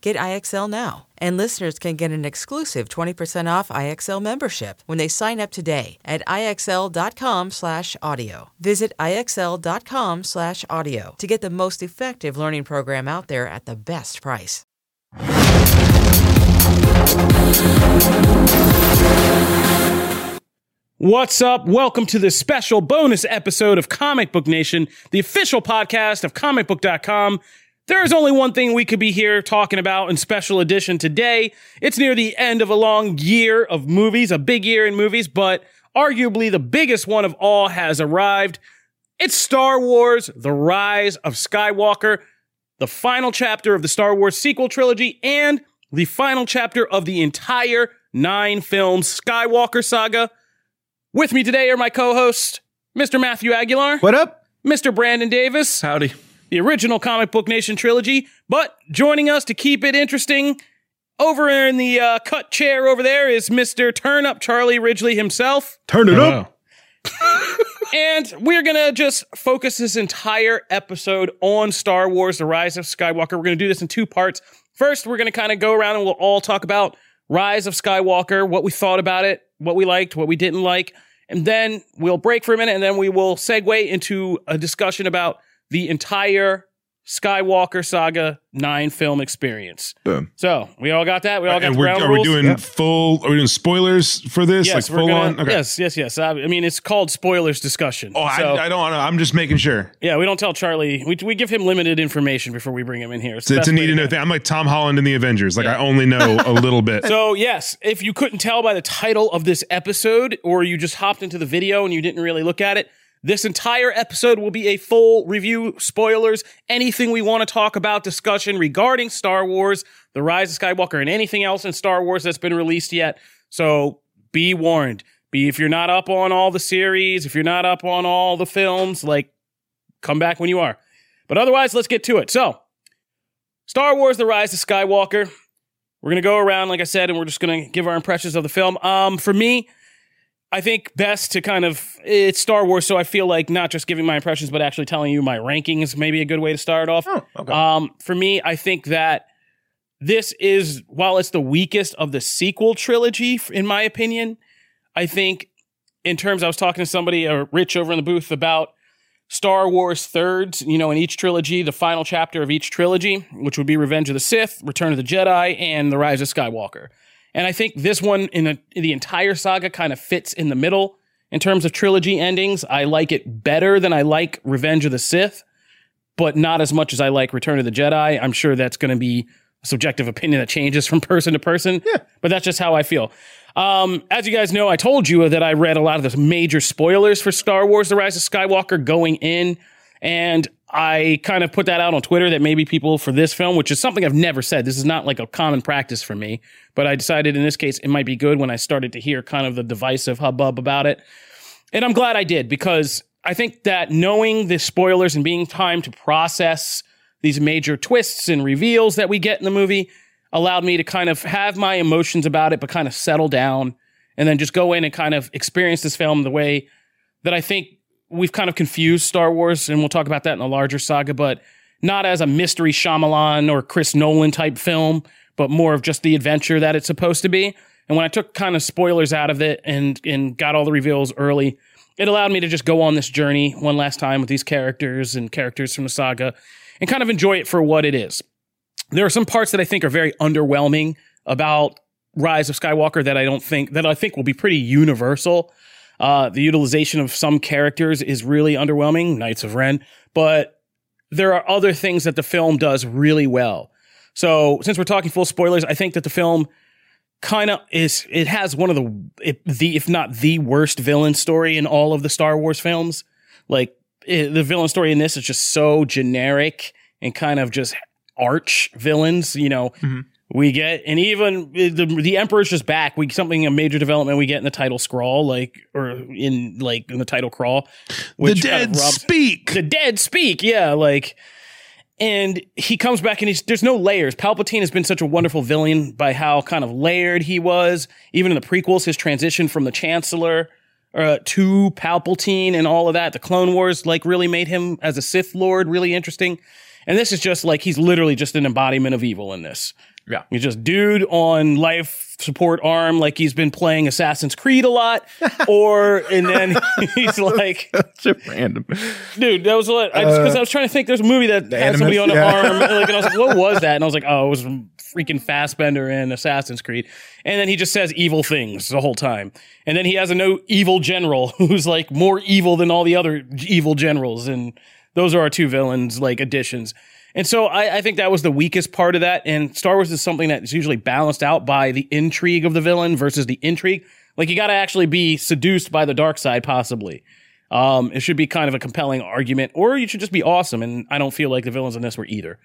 Get IXL now. And listeners can get an exclusive 20% off IXL membership when they sign up today at IXL.com/audio. Visit IXL.com/audio to get the most effective learning program out there at the best price. What's up? Welcome to this special bonus episode of Comic Book Nation, the official podcast of comicbook.com. There is only one thing we could be here talking about in special edition today. It's near the end of a long year of movies, a big year in movies, but arguably the biggest one of all has arrived. It's Star Wars The Rise of Skywalker, the final chapter of the Star Wars sequel trilogy, and the final chapter of the entire nine film Skywalker saga. With me today are my co-hosts, Mr. Matthew Aguilar, What up? Mr. Brandon Davis, Howdy. The original Comic Book Nation trilogy, but joining us to keep it interesting over in the uh, cut chair over there is Mr. Turn Up Charlie Ridgely himself. Turn it up. And we're going to just focus this entire episode on Star Wars The Rise of Skywalker. We're going to do this in two parts. First, we're going to kind of go around and we'll all talk about Rise of Skywalker, what we thought about it, what we liked, what we didn't like. And then we'll break for a minute and then we will segue into a discussion about the entire Skywalker saga nine film experience. Boom. So we all got that. We all got and the we're, ground are we rules. doing full? Are we doing spoilers for this? yes, we're full gonna, on? Okay. yes, yes, yes. I, I mean, it's called spoilers discussion. Oh, So- I, I don't want to. I'm just making sure. Yeah, we don't tell Charlie. We, we give him limited information before we bring him in here. It's It's, a need to know thing. I'm like Tom Holland in the Avengers. Like I only know a little bit. So yes, if you couldn't tell by the title of this episode, or you just hopped into the video and you didn't really look at it, this entire episode will be a full review, spoilers, anything we want to talk about, discussion regarding Star Wars, The Rise of Skywalker, and anything else in Star Wars that's been released yet. So be warned. Be if you're not up on all the series, if you're not up on all the films, like come back when you are. But otherwise, let's get to it. So, Star Wars: The Rise of Skywalker. We're gonna go around, like I said, and we're just gonna give our impressions of the film. Um, for me, I think best to kind of it's Star Wars, so I feel like not just giving my impressions, but actually telling you my rankings maybe a good way to start off. Oh, okay. Um, for me, I think that this is while it's the weakest of the sequel trilogy, in my opinion. I think in terms, I was talking to somebody, uh, Rich, over in the booth about Star Wars thirds. You know, in each trilogy, the final chapter of each trilogy, which would be Revenge of the Sith, Return of the Jedi, and The Rise of Skywalker. And I think this one in, a, in the entire saga kind of fits in the middle in terms of trilogy endings. I like it better than I like Revenge of the Sith, but not as much as I like Return of the Jedi. I'm sure that's going to be a subjective opinion that changes from person to person. Yeah. But that's just how I feel. Um, as you guys know, I told you that I read a lot of the major spoilers for Star Wars The Rise of Skywalker going in. And I kind of put that out on Twitter that maybe people for this film, which is something I've never said, this is not like a common practice for me, but I decided in this case it might be good when I started to hear kind of the divisive hubbub about it. And I'm glad I did because I think that knowing the spoilers and being time to process these major twists and reveals that we get in the movie allowed me to kind of have my emotions about it, but kind of settle down and then just go in and kind of experience this film the way that I think we've kind of confused Star Wars, and we'll talk about that in a larger saga, but not as a mystery Shyamalan or Chris Nolan type film, but more of just the adventure that it's supposed to be. And when I took kind of spoilers out of it and and got all the reveals early, it allowed me to just go on this journey one last time with these characters and characters from the saga and kind of enjoy it for what it is. There are some parts that I think are very underwhelming about Rise of Skywalker that I don't think that I think will be pretty universal. Uh, the utilization of some characters is really underwhelming, Knights of Ren, but there are other things that the film does really well. So since we're talking full spoilers, I think that the film kind of is it has one of the if, the if not the worst villain story in all of the Star Wars films. Like it, the villain story in this is just so generic and kind of just arch villains. You know, Mhm. We get and even the the Emperor's just back. We something a major development we get in the title scroll, like or in like in the title crawl. the dead speak. the dead speak yeah like and he comes back and he's there's no layers palpatine has been such a wonderful villain by how kind of layered he was even in the prequels his transition from the chancellor uh, to palpatine and all of that the clone wars like really made him as a sith lord really interesting and this is just like he's literally just an embodiment of evil in this Yeah. he's just dude on life support arm like he's been playing assassin's creed a lot or and then he's like Just random. Dude, that was what because I was trying to think. There's a movie that had Animus, somebody on an yeah. arm, like, and I was like, "What was that?" And I was like, "Oh, it was freaking Fassbender in Assassin's Creed." And then he just says evil things the whole time, and then he has a no evil general who's like more evil than all the other evil generals, and those are our two villains, like additions. And so I, I think that was the weakest part of that. And Star Wars is something that's usually balanced out by the intrigue of the villain versus the intrigue. Like you got to actually be seduced by the dark side, possibly. Um, it should be kind of a compelling argument, or you should just be awesome. And I don't feel like the villains in this were either.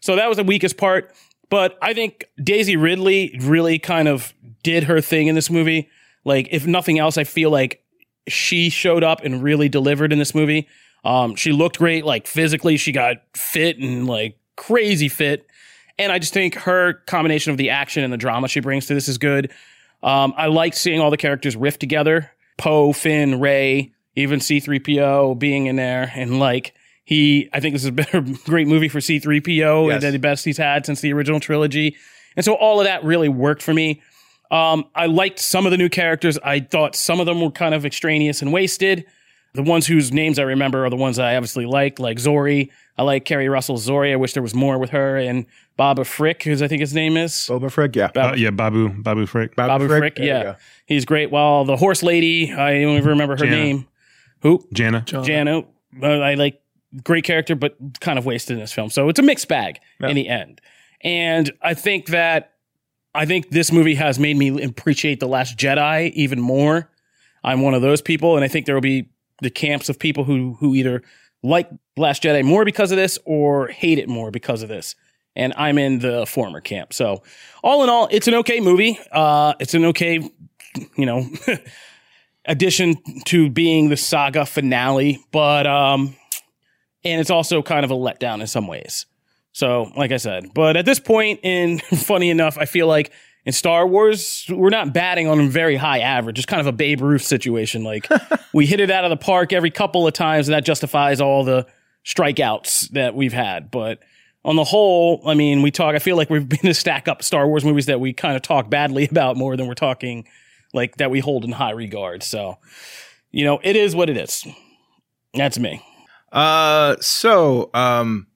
So that was the weakest part. But I think Daisy Ridley really kind of did her thing in this movie. Like, if nothing else, I feel like she showed up and really delivered in this movie. Um, she looked great, like physically, she got fit and like crazy fit. And I just think her combination of the action and the drama she brings to this is good. Um, I liked seeing all the characters riff together. Poe, Finn, Rey, even C3PO being in there. And like, he, I think this has been a great movie for C3PO Yes. and the best he's had since the original trilogy. And so all of that really worked for me. Um, I liked some of the new characters. I thought some of them were kind of extraneous and wasted. The ones whose names I remember are the ones I obviously like, like Zorii. I like Keri Russell's Zorii. I wish there was more with her and Baba Frick, who's I think his name is. Boba Frick, yeah. Uh, yeah, Babu, Babu Frick. Babu Frick, there you yeah. He's great. Well, the horse lady, I don't even remember her Jannah. name. Who? Jannah. Jano. Uh, I like great character, but kind of wasted in this film. So it's a mixed bag Yeah. in the end. And I think that I think this movie has made me appreciate The Last Jedi even more. I'm one of those people, and I think there will be the camps of people who who either like Last Jedi more because of this or hate it more because of this. And I'm in the former camp. So all in all, it's an okay movie. Uh, it's an okay, you know, addition to being the saga finale, but um, and it's also kind of a letdown in some ways. So, like I said, but at this point, in funny enough, I feel like in Star Wars, we're not batting on a very high average. It's kind of a Babe Ruth situation. Like we hit it out of the park every couple of times, and that justifies all the strikeouts that we've had. But on the whole, I mean, we talk. I feel like we've been to stack up Star Wars movies that we kind of talk badly about more than we're talking like that we hold in high regard. So, you know, it is what it is. That's me. Uh, so um,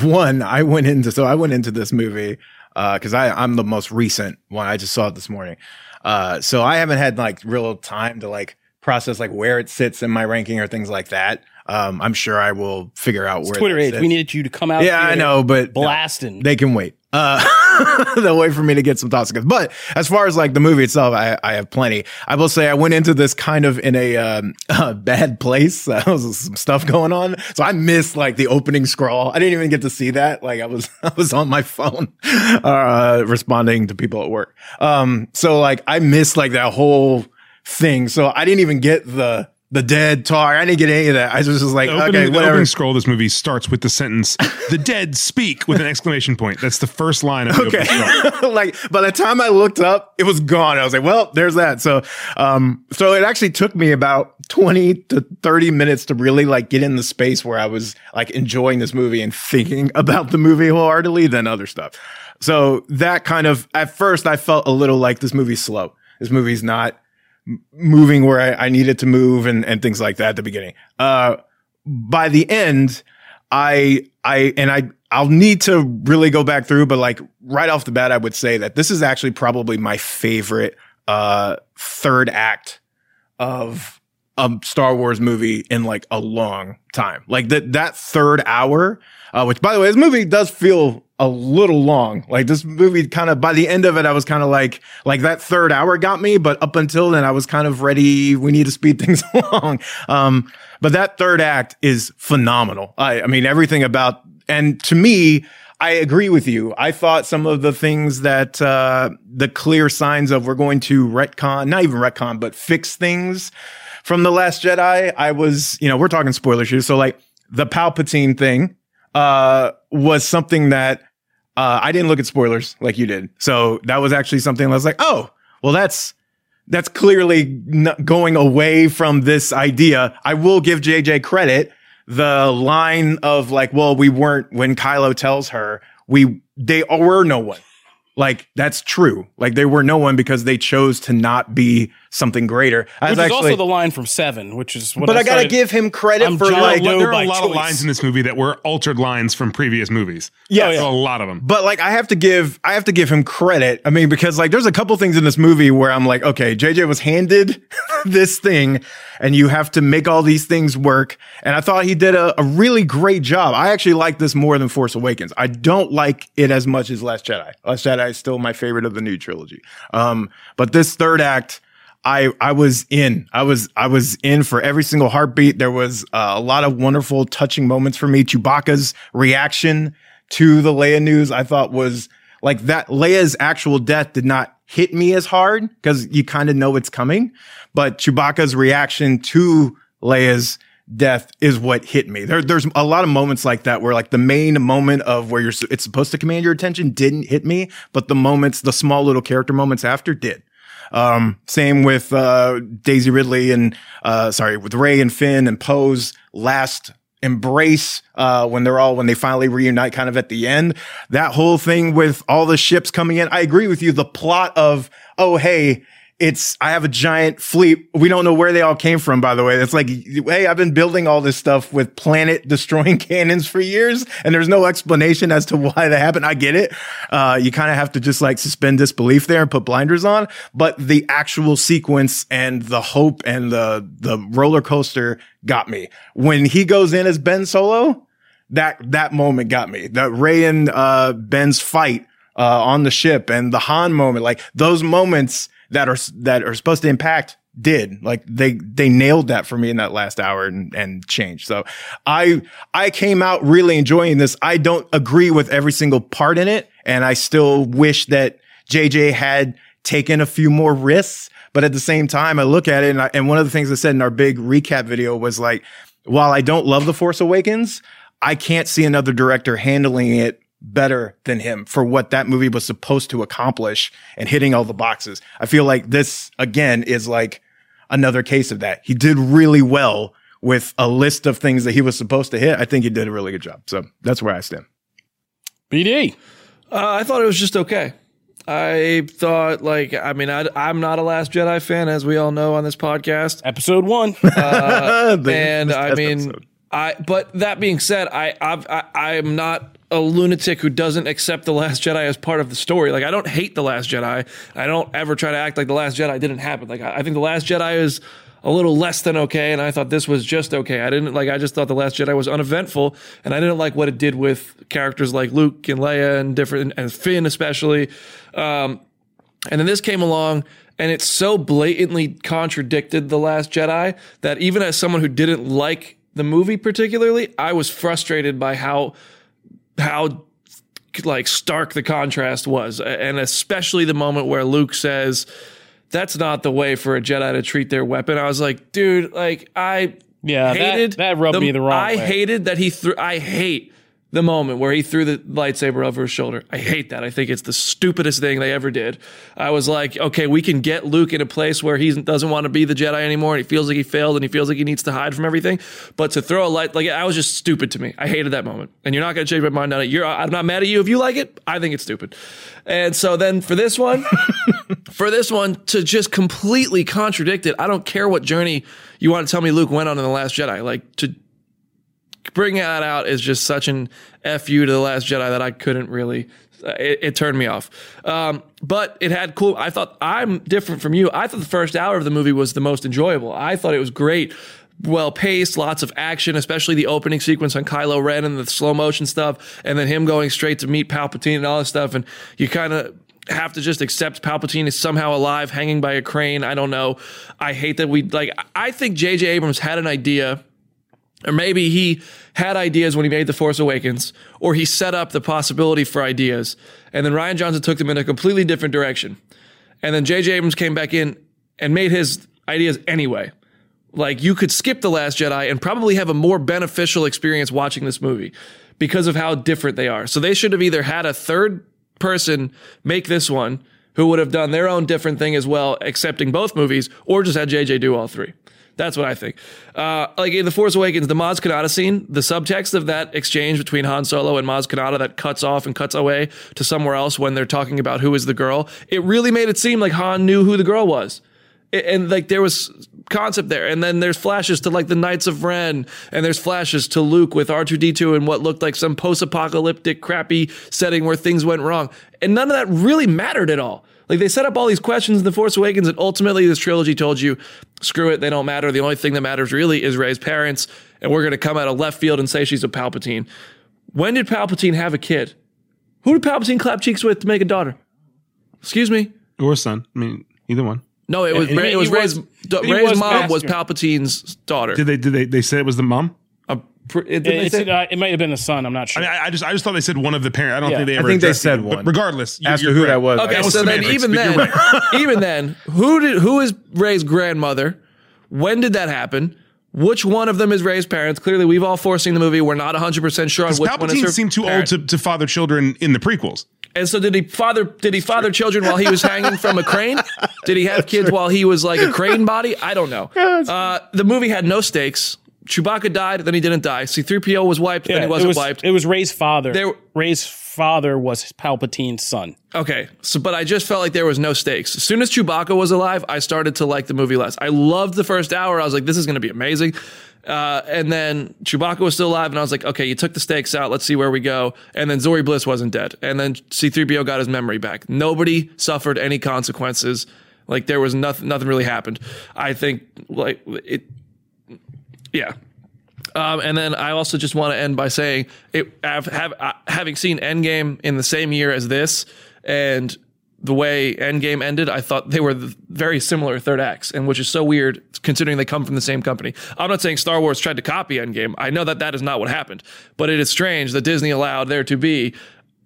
one, I went into so I went into this movie uh because I I'm the most recent one. I just saw it this morning. Uh, so I haven't had like real time to like process like where it sits in my ranking or things like that. Um, I'm sure I will figure out where Twitter age. We needed you to come out. Yeah, I know, but no, Blasting. they can wait. Uh, they'll wait for me to get some thoughts. But as far as like the movie itself, I, I have plenty. I will say I went into this kind of in a um, bad place. Uh, there was some stuff going on, so I missed like the opening scroll. I didn't even get to see that. Like I was I was on my phone, uh, responding to people at work. Um, so like I missed like that whole thing. So I didn't even get the the dead talk. I didn't get any of that. I was just like, The opening, okay, the whatever. opening scroll of this movie starts with the sentence "The dead speak" with an exclamation point. That's the first line of the opening scroll. Okay. like by the time I looked up, it was gone. I was like, well, there's that. So, um, so it actually took me about 20 to 30 minutes to really like get in the space where I was like enjoying this movie and thinking about the movie wholeheartedly than other stuff. So that kind of, at first I felt a little like this movie's slow. This movie's not moving where I, I needed to move and, and things like that at the beginning. Uh, by the end, I, I, and I, I'll need to really go back through, but like right off the bat, I would say that this is actually probably my favorite, uh, third act of a Star Wars movie in like a long time. Like that, that third hour, Uh, which, by the way, this movie does feel a little long. Like this movie, kind of by the end of it, I was kind of like, like that third hour got me, but up until then, I was kind of ready. We need to speed things along. Um, but that third act is phenomenal. I, I mean, everything about, and to me, I agree with you. I thought some of the things that uh, the clear signs of we're going to retcon, not even retcon, but fix things from the Last Jedi. I was, you know, we're talking spoilers here, so like the Palpatine thing uh, was something that uh, I didn't look at spoilers like you did. So that was actually something I was like, oh, well, that's that's clearly going away from this idea. I will give JJ credit the line of like, well, we weren't when Kylo tells her we they were no one. Like that's true. Like they were no one because they chose to not be something greater. I which is actually, also the line from Seven, which is what. But I, I gotta give him credit I'm for like there are a lot choice. of lines in this movie that were altered lines from previous movies. Yeah, oh, yeah. a lot of them. But like I have to give I have to give him credit. I mean, because like there's a couple things in this movie where I'm like, okay, JJ was handed this thing, and you have to make all these things work. And I thought he did a, a really great job. I actually like this more than Force Awakens. I don't like it as much as Last Jedi. Last Jedi is still my favorite of the new trilogy. Um, but this third act I I was in. I was I was in for every single heartbeat. There was uh, a lot of wonderful, touching moments for me. Chewbacca's reaction to the Leia news, I thought was like that. Leia's actual death did not hit me as hard because you kind of know it's coming, but Chewbacca's reaction to Leia's death is what hit me. There, there's a lot of moments like that where like the main moment of where you're it's supposed to command your attention didn't hit me, but the moments, the small little character moments after did. Um, same with uh, Daisy Ridley and uh, sorry, with Rey and Finn and Poe's last embrace uh, when they're all when they finally reunite kind of at the end. That whole thing with all the ships coming in i agree with you the plot of oh hey it's I have a giant fleet. We don't know where they all came from, by the way. It's like, hey, I've been building all this stuff with planet destroying cannons for years, and there's no explanation as to why that happened. I get it. Uh, you kind of have to just like suspend disbelief there and put blinders on. But the actual sequence and the hope and the the roller coaster got me. When he goes in as Ben Solo, that that moment got me. That Rey and uh, Ben's fight uh, on the ship and the Han moment, like those moments that are that are supposed to impact did. Like they they nailed that for me in that last hour and and changed so i i came out really enjoying this. I don't agree with every single part in it. And i still wish that jj had taken a few more risks. But at the same time i look at it and, I, and one of the things i said in our big recap video was like while i don't love the force awakens i can't see another director handling it better than him for what that movie was supposed to accomplish and hitting all the boxes. I feel like this again is like another case of that. He did really well with a list of things that he was supposed to hit. I think he did a really good job. So that's where I stand. BD. Uh, I thought it was just okay. I thought, like, I mean, I, am not a Last Jedi fan, as we all know on this podcast. Episode one, uh, and I mean, episode. I. But that being said, I, I've, I, I'm not a lunatic who doesn't accept the Last Jedi as part of the story. Like I don't hate the Last Jedi. I don't ever try to act like the Last Jedi didn't happen. Like I, think the Last Jedi is a little less than okay, and I thought this was just okay. I didn't like. I just thought the Last Jedi was uneventful, and I didn't like what it did with characters like Luke and Leia and different and Finn especially. Um, and then this came along, and it so blatantly contradicted the Last Jedi that even as someone who didn't like the movie particularly, I was frustrated by how how like stark the contrast was, and especially the moment where Luke says, "That's not the way for a Jedi to treat their weapon." I was like, dude, like I yeah hated that, that rubbed the, me the wrong I way. hated that he threw. I hate the moment where he threw the lightsaber over his shoulder. I hate that. I think it's the stupidest thing they ever did. I was like, okay, we can get Luke in a place where he doesn't want to be the Jedi anymore and he feels like he failed and he feels like he needs to hide from everything. But to throw a light, like, I was just stupid to me. I hated that moment. And you're not going to change my mind on it. You're, I'm not mad at you if you like it. I think it's stupid. And so then for this one, for this one to just completely contradict it, I don't care what journey you want to tell me Luke went on in The Last Jedi. Like, to bringing that out is just such an fu to the Last Jedi that I couldn't really. It, it turned me off. Um, but it had cool. I thought I'm different from you. I thought the first hour of the movie was the most enjoyable. I thought it was great. well paced, lots of action, especially the opening sequence on Kylo Ren and the slow motion stuff, and then him going straight to meet Palpatine and all this stuff. And you kind of have to just accept Palpatine is somehow alive, hanging by a crane. I don't know. I hate that we like. I think J.J. Abrams had an idea, or maybe he had ideas when he made The Force Awakens, or he set up the possibility for ideas, and then Rian Johnson took them in a completely different direction, and then J.J. Abrams came back in and made his ideas anyway. Like you could skip The Last Jedi and probably have a more beneficial experience watching this movie because of how different they are. So they should have either had a third person make this one who would have done their own different thing as well, accepting both movies, or just had JJ do all three. That's what I think. Uh, like in The Force Awakens, the Maz Kanata scene, the subtext of that exchange between Han Solo and Maz Kanata that cuts off and cuts away to somewhere else when they're talking about who is the girl, it really made it seem like Han knew who the girl was. And like there was concept there. And then there's flashes to like the knights of ren and there's flashes to luke with r2d2 and what looked like some post-apocalyptic crappy setting where things went wrong. And none of that really mattered at all like they set up all these questions in the force awakens and ultimately this trilogy told you screw it they don't matter the only thing that matters really is rey's parents and we're going to come out of left field and say she's a palpatine when did palpatine have a kid who did palpatine clap cheeks with to make a daughter excuse me or a son i mean either one no, it was And Rey, it was was- Rey's, he Rey's was mom was. Palpatine's daughter. Did they? Did they? They said it was the mom. I'm pr- it, did they It's, uh, it might have been the son. I'm not I sure. mean, I, I just, I just thought they said one of the parents. I don't Yeah. think they ever. I think they said it, but one. Regardless, you- As to you're who correct. that was. okay, That was so then even but you're then, even then, who did who is Rey's grandmother? When did that happen? Which one of them is Rey's parents? Clearly, we've all foreseen the movie. We're not 100 percent sure on which one is Palpatine her seemed too parent. old to, to father children in the prequels. And so, did he father? Did he father children while he was hanging from a crane? Did he have kids while he was like a crane body? I don't know. Uh, the movie had no stakes. Chewbacca died, then he didn't die. C-3PO was wiped, then he wasn't it was, wiped. It was Rey's father. There- Rey's father was Palpatine's son. Okay, so but I just felt like there was no stakes. As soon as Chewbacca was alive, I started to like the movie less. I loved the first hour. I was like, this is going to be amazing. Uh, and then Chewbacca was still alive, and I was like, okay, you took the stakes out. Let's see where we go. And then Zorii Bliss wasn't dead. And then C-3PO got his memory back. Nobody suffered any consequences. Like there was nothing. Nothing really happened. I think like it. Yeah. Um, and then I also just want to end by saying it have, have uh, having seen Endgame in the same year as this, and the way Endgame ended, I thought they were very similar third acts, and which is so weird considering they come from the same company. I'm not saying Star Wars tried to copy Endgame. I know that that is not what happened, but it is strange that Disney allowed there to be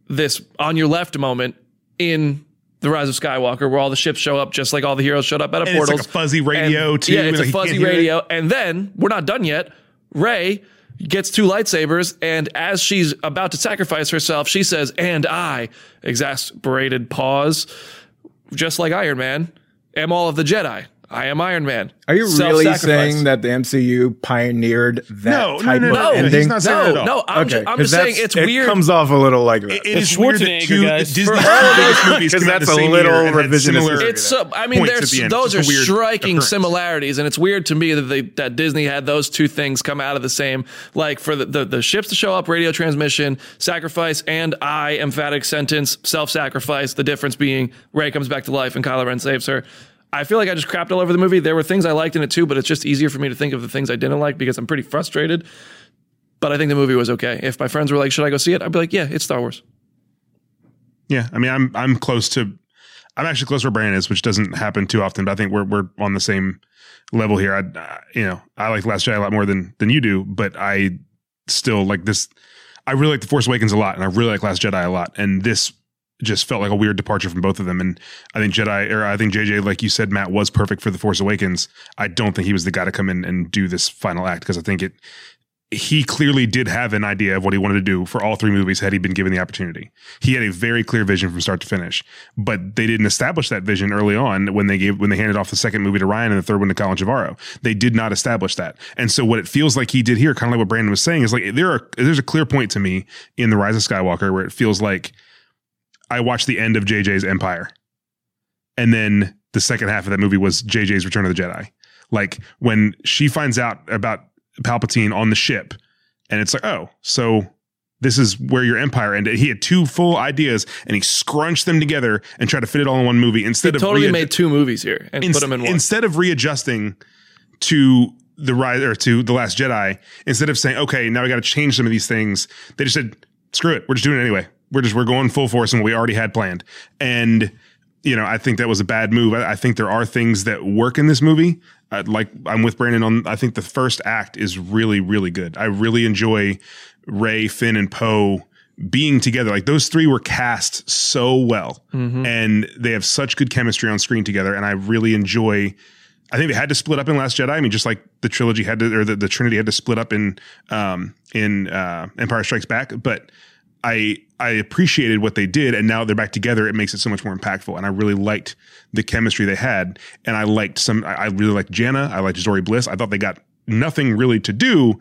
this on your left moment in the Rise of Skywalker, where all the ships show up just like all the heroes showed up out of And it's like a fuzzy radio, And- too, Yeah, it's like a fuzzy it. radio. And then we're not done yet. Rey gets two lightsabers, and as she's about to sacrifice herself, she says, "And I," exasperated pause, just like Iron Man, am all of the Jedi. I am Iron Man. Are you really saying that the MCU pioneered that No, no, type no, of no. ending? He's not saying No, no, I'm, ju- I'm 'cause just saying that's- it's it weird. comes off a little like that. It is It's weird that Schwarzenegger, two guys. Disney For all of Disney movies Because that's a little year revisionist it's so I mean there's the those are striking occurrence. similarities and it's weird to me that they that Disney had those two things come out of the same like for the, the the ships to show up radio transmission sacrifice and I emphatic sentence self-sacrifice the difference being Rey comes back to life and Kylo Ren saves her I feel like I just crapped all over the movie there were things I liked in it too but it's just easier for me to think of the things I didn't like because I'm pretty frustrated but I think the movie was okay if my friends were like should I go see it I'd be like yeah it's Star Wars Yeah, I mean, I'm I'm close to, I'm actually close where Brandon is, which doesn't happen too often. But I think we're we're on the same level here. I, uh, you know, I like Last Jedi a lot more than than you do, but I still like this. I really like The Force Awakens a lot, and I really like Last Jedi a lot, and this just felt like a weird departure from both of them. And I think Jedi, or I think JJ, like you said, Matt was perfect for The Force Awakens. I don't think he was the guy to come in and do this final act because I think it. He clearly did have an idea of what he wanted to do for all three movies had he been given the opportunity. He had a very clear vision from start to finish, but they didn't establish that vision early on when they gave when they handed off the second movie to Rian and the third one to Colin Trevorrow. They did not establish that, and so what it feels like he did here, kind of like what Brandon was saying, is like there are there's a clear point to me in the Rise of Skywalker where it feels like I watched the end of JJ's Empire, and then the second half of that movie was JJ's Return of the Jedi. Like when she finds out about Palpatine on the ship, and it's like, oh, so this is where your empire ended. He had two full ideas, and he scrunched them together and tried to fit it all in one movie instead he of totally read- made two movies here and put them in one Instead of readjusting to the rise or to the Last Jedi, instead of saying, "Okay, now we got to change some of these things," they just said, "Screw it, we're just doing it anyway. We're just we're going full force and what we already had planned." And you know, I think that was a bad move. I, I think there are things that work in this movie. Uh, like I'm with Brandon on. I think the first act is really really good. I really enjoy Rey, Finn, and Poe being together. Like those three were cast so well, mm-hmm. and they have such good chemistry on screen together. And I really enjoy I think they had to split up in Last Jedi. I mean, just like the trilogy had to, or the, the Trinity had to split up in um, in uh, Empire Strikes Back. But I I appreciated what they did, and now they're back together. It makes it so much more impactful, and I really liked the chemistry they had. And I liked some. I, really liked Jannah. I liked Zorii Bliss. I thought they got nothing really to do,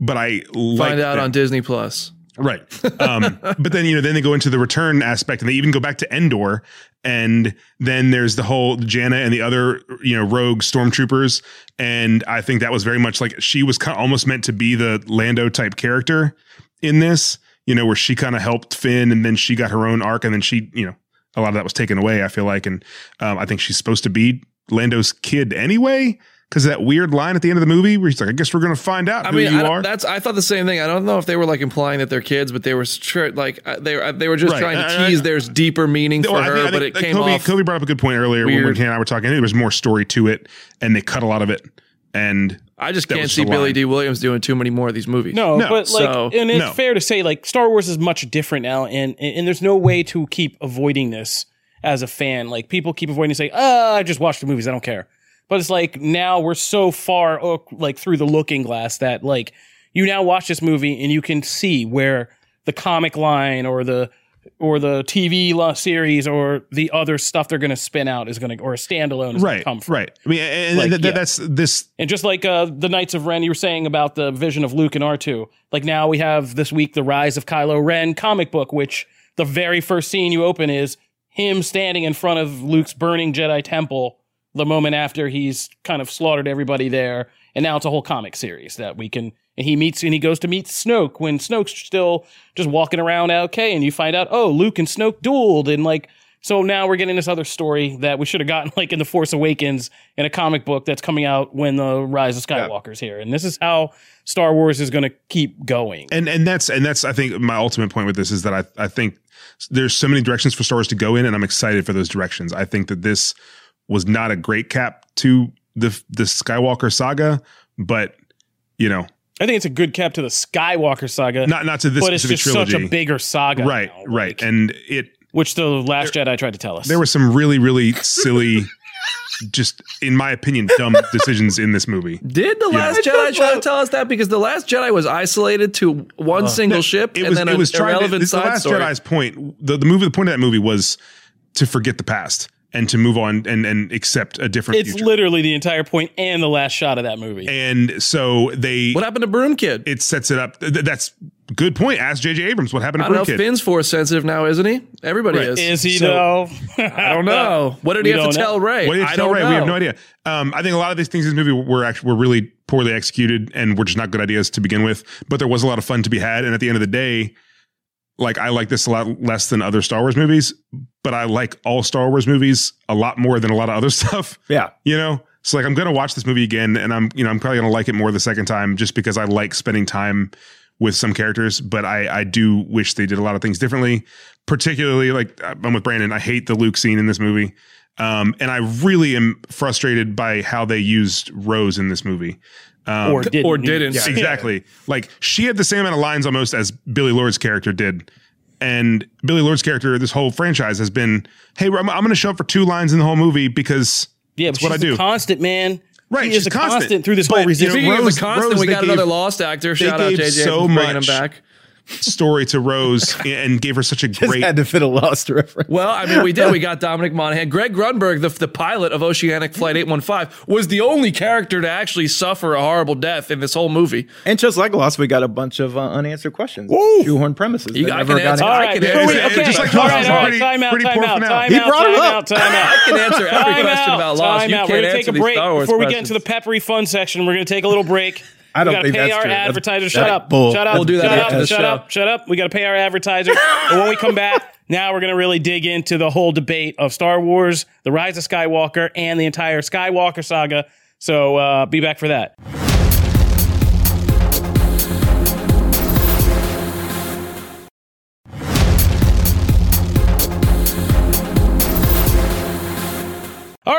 but I find out on Disney Plus. Right. Um, but then, you know, then they go into the return aspect and they even go back to Endor. And then there's the whole Jannah and the other, you know, rogue stormtroopers. And I think that was very much like she was kind of almost meant to be the Lando type character in this, you know, where she kind of helped Finn and then she got her own arc and then she, you know, a lot of that was taken away, I feel like. And um, I think she's supposed to be Lando's kid anyway because that weird line at the end of the movie where he's like, "I guess we're going to find out I who mean, you are." That's I thought the same thing. I don't know if they were like implying that they're kids, but they were like uh, they they were just right. trying to tease there's deeper meaning for her. Think, but it came Kobe, off. Kobe brought up a good point earlier weird. when we and I were talking. There was more story to it, and they cut a lot of it. And I just can't see Billy Dee Williams doing too many more of these movies. No, no. but like, so, and it's no. fair to say, like, Star Wars is much different now, and and there's no way to keep avoiding this as a fan. Like, people keep avoiding to say, "Ah, I just watched the movies. I don't care." But it's like now we're so far like through the looking glass that like you now watch this movie and you can see where the comic line or the or the TV series or the other stuff they're going to spin out is going to or a standalone is right, come from. Right. I mean, and like, th- th- yeah. that's this. And just like uh, the Knights of Ren, you were saying about the vision of Luke and R two. Like now we have this week the Rise of Kylo Ren comic book, which the very first scene you open is him standing in front of Luke's burning Jedi temple the moment after he's kind of slaughtered everybody there. And now it's a whole comic series that we can, and he meets and he goes to meet Snoke when Snoke's still just walking around okay. And you find out, oh, Luke and Snoke dueled. And like, so now we're getting this other story that we should have gotten like in The Force Awakens in a comic book that's coming out when the Rise of Skywalker's yeah. here. And this is how Star Wars is going to keep going. And, and that's, and that's, I think my ultimate point with this is that I, I think there's so many directions for Star Wars to go in and I'm excited for those directions. I think that this, was not a great cap to the the Skywalker saga, but you know, I think it's a good cap to the Skywalker saga. Not not to this, but it's just trilogy. such a bigger saga, right? Now, right, like, and it which the Last there, Jedi tried to tell us. There were some really really silly. just in my opinion, dumb decisions in this movie. Did the Last yeah. Jedi try to tell us that? Because the Last Jedi was isolated to one uh, single ship, it was, and then it was irrelevant to, side the Last story. Jedi's point. The, the movie, the point of that movie was to forget the past and to move on and and accept a different. It's future. literally the entire point and the last shot of that movie. And so they. What happened to Broom Kid? It sets it up. Th- that's good point. Ask J.J. Abrams what happened to I Broom don't know, Kid. Finn's force sensitive now, isn't he? Everybody right. is. Is he so, though? I don't know. What did he have to tell Rey? What did he tell Rey? Know. We have no idea. Um, I think a lot of these things in this movie were actually were really poorly executed and were just not good ideas to begin with. But there was a lot of fun to be had, and at the end of the day like I like this a lot less than other Star Wars movies, but I like all Star Wars movies a lot more than a lot of other stuff. Yeah. You know? So like I'm gonna watch this movie again and I'm you know, I'm probably gonna like it more the second time just because I like spending time with some characters, but I I do wish they did a lot of things differently. Particularly like I'm with Brandon, I hate the Luke scene in this movie. Um, and I really am frustrated by how they used Rose in this movie. Um, or didn't. Or didn't. Yeah, exactly. Like she had the same amount of lines almost as Billie Lourd's character did. And Billie Lourd's character, this whole franchise has been, hey, I'm, I'm going to show up for two lines in the whole movie because yeah, that's what I do. constant, man. Right, she is a constant. constant through this but, whole resistance. You know, Rose, constant, Rose, we got another lost actor. Shout out JJ so bringing him back story to Rose and gave her such a Just great. had to fit a Lost reference. Well, I mean, we did. We got Dominic Monaghan. Greg Grunberg, the, the pilot of Oceanic Flight 815, was the only character to actually suffer a horrible death in this whole movie. And just like Lost, we got a bunch of uh, unanswered questions. Woo! Shoehorn premises. You got, can answer. All right, okay. okay. Just like all right, all right. Time out, time out, time he brought it up. Time out. I can answer every question about Lost. You can't We're going to take a break before we get into the peppery fun section. We're going to take a little break. I don't gotta pay our true. advertisers. Shut up. Bull. Shut up. We'll do that shut after up. the shut show. up. Shut up. We got to pay our advertisers. and when we come back, now we're going to really dig into the whole debate of Star Wars, The Rise of Skywalker, and the entire Skywalker saga. So uh, be back for that.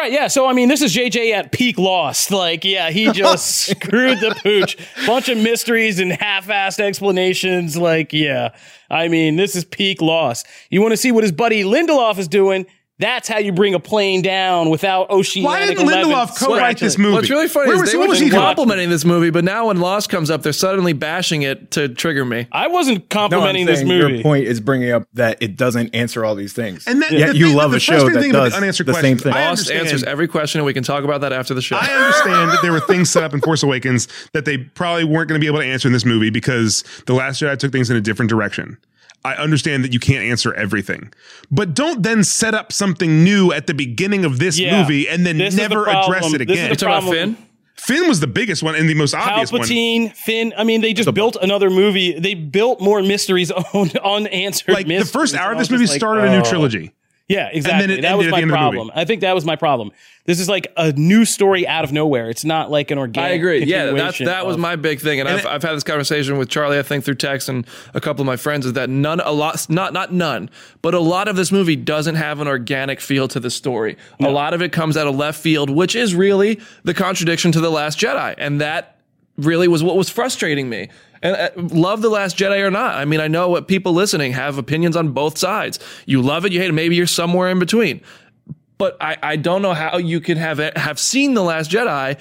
Right, yeah. So I mean, this is JJ at peak lost. Like, yeah, he just oh, screwed the pooch. Bunch of mysteries and half-assed explanations. Like, yeah. I mean, this is peak lost. You want to see what his buddy Lindelof is doing? That's how you bring a plane down without oceanic. Why didn't Lindelof co-write this movie? What's really funny Where is was, they were just complimenting this movie, but now when Lost comes up, they're suddenly bashing it to trigger me. I wasn't complimenting no, this movie. Your point is bringing up that it doesn't answer all these things, and that, yeah, you love a show that does unanswered the same thing. Lost answers every question, and we can talk about that after the show. I understand that there were things set up in Force Awakens that they probably weren't going to be able to answer in this movie because the Last Jedi took things in a different direction. I understand that you can't answer everything, but don't then set up something new at the beginning of this yeah. movie and then this never the address it again. This about Finn. Finn was the biggest one and the most obvious Palpatine, one. Finn. I mean, they just built another movie. They built more mysteries on unanswered. Like mysteries. the first hour of this movie like, started oh. a new oh. trilogy. Yeah, exactly. That was my problem. I think that was my problem. This is like a new story out of nowhere. It's not like an organic. I agree. Yeah, that's that of, was my big thing, and, and I've, it, I've had this conversation with Charlie. I think through text and a couple of my friends is that none, a lot, not not none, but a lot of this movie doesn't have an organic feel to the story. No. A lot of it comes out of left field, which is really the contradiction to the Last Jedi, and that really was what was frustrating me. And uh, love the Last Jedi or not, I mean, I know what people listening have opinions on both sides. You love it, you hate it. Maybe you're somewhere in between. But I, I don't know how you can have it, have seen the Last Jedi,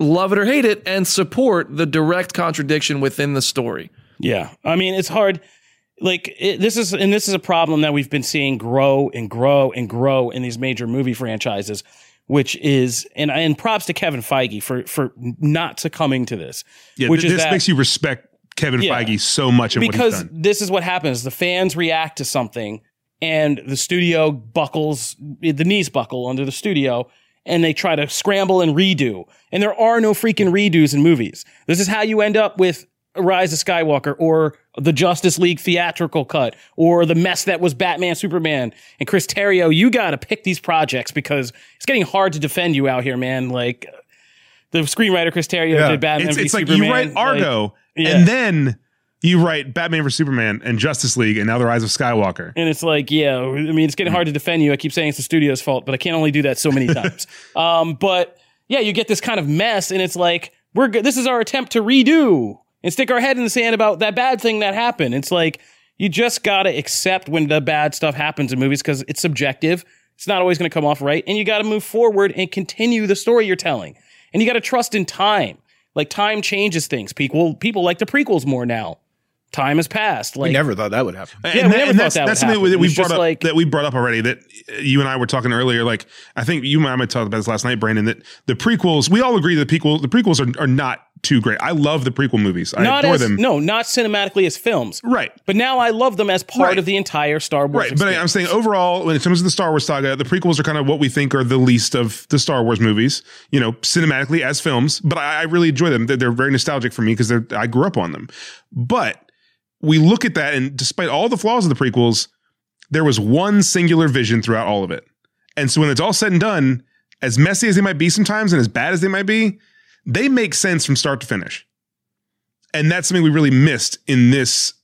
love it or hate it, and support the direct contradiction within the story. Yeah, I mean, it's hard. Like it, this is, and this is a problem that we've been seeing grow and grow and grow in these major movie franchises which is and and props to Kevin Feige for for not succumbing to this. Yeah, which th- is this that, makes you respect Kevin yeah, Feige so much because this is what happens. The fans react to something, and the studio buckles the knees buckle under the studio, and they try to scramble and redo. And there are no freaking redos in movies. This is how you end up with Rise of Skywalker or the Justice League theatrical cut or the mess that was Batman Superman and Chris Terrio. You got to pick these projects because it's getting hard to defend you out here, man. Like the screenwriter Chris Terrio yeah. did Batman it's, it's Superman. like you write Argo like, yeah. and then you write Batman vs Superman and Justice League and now the Rise of Skywalker. And it's like, yeah, I mean, it's getting hard to defend you. I keep saying it's the studio's fault, but I can't only do that so many times. um, but yeah, you get this kind of mess, and it's like we're good. This is our attempt to redo and stick our head in the sand about that bad thing that happened. It's like you just got to accept when the bad stuff happens in movies because it's subjective. It's not always going to come off right. And you got to move forward and continue the story you're telling. And you got to trust in time. Like time changes things. People people like the prequels more now. Time has passed. Like we never thought that would happen. Yeah, and we never thought that that's would something happen. that we brought up like, that we brought up already. That you and I were talking earlier. Like I think you and I might talk about this last night, Brandon. That the prequels, we all agree that the prequel, the prequels are, are not too great. I love the prequel movies. I not adore as, them. No, not cinematically as films. Right. But now I love them as part right. of the entire Star Wars. Right. Experience. But I'm saying overall, when it comes to the Star Wars saga, the prequels are kind of what we think are the least of the Star Wars movies, you know, cinematically as films. But I, I really enjoy them. They're, they're very nostalgic for me because I grew up on them. But we look at that, and despite all the flaws of the prequels, there was one singular vision throughout all of it. And so when it's all said and done, as messy as they might be sometimes and as bad as they might be, they make sense from start to finish and that's something we really missed in this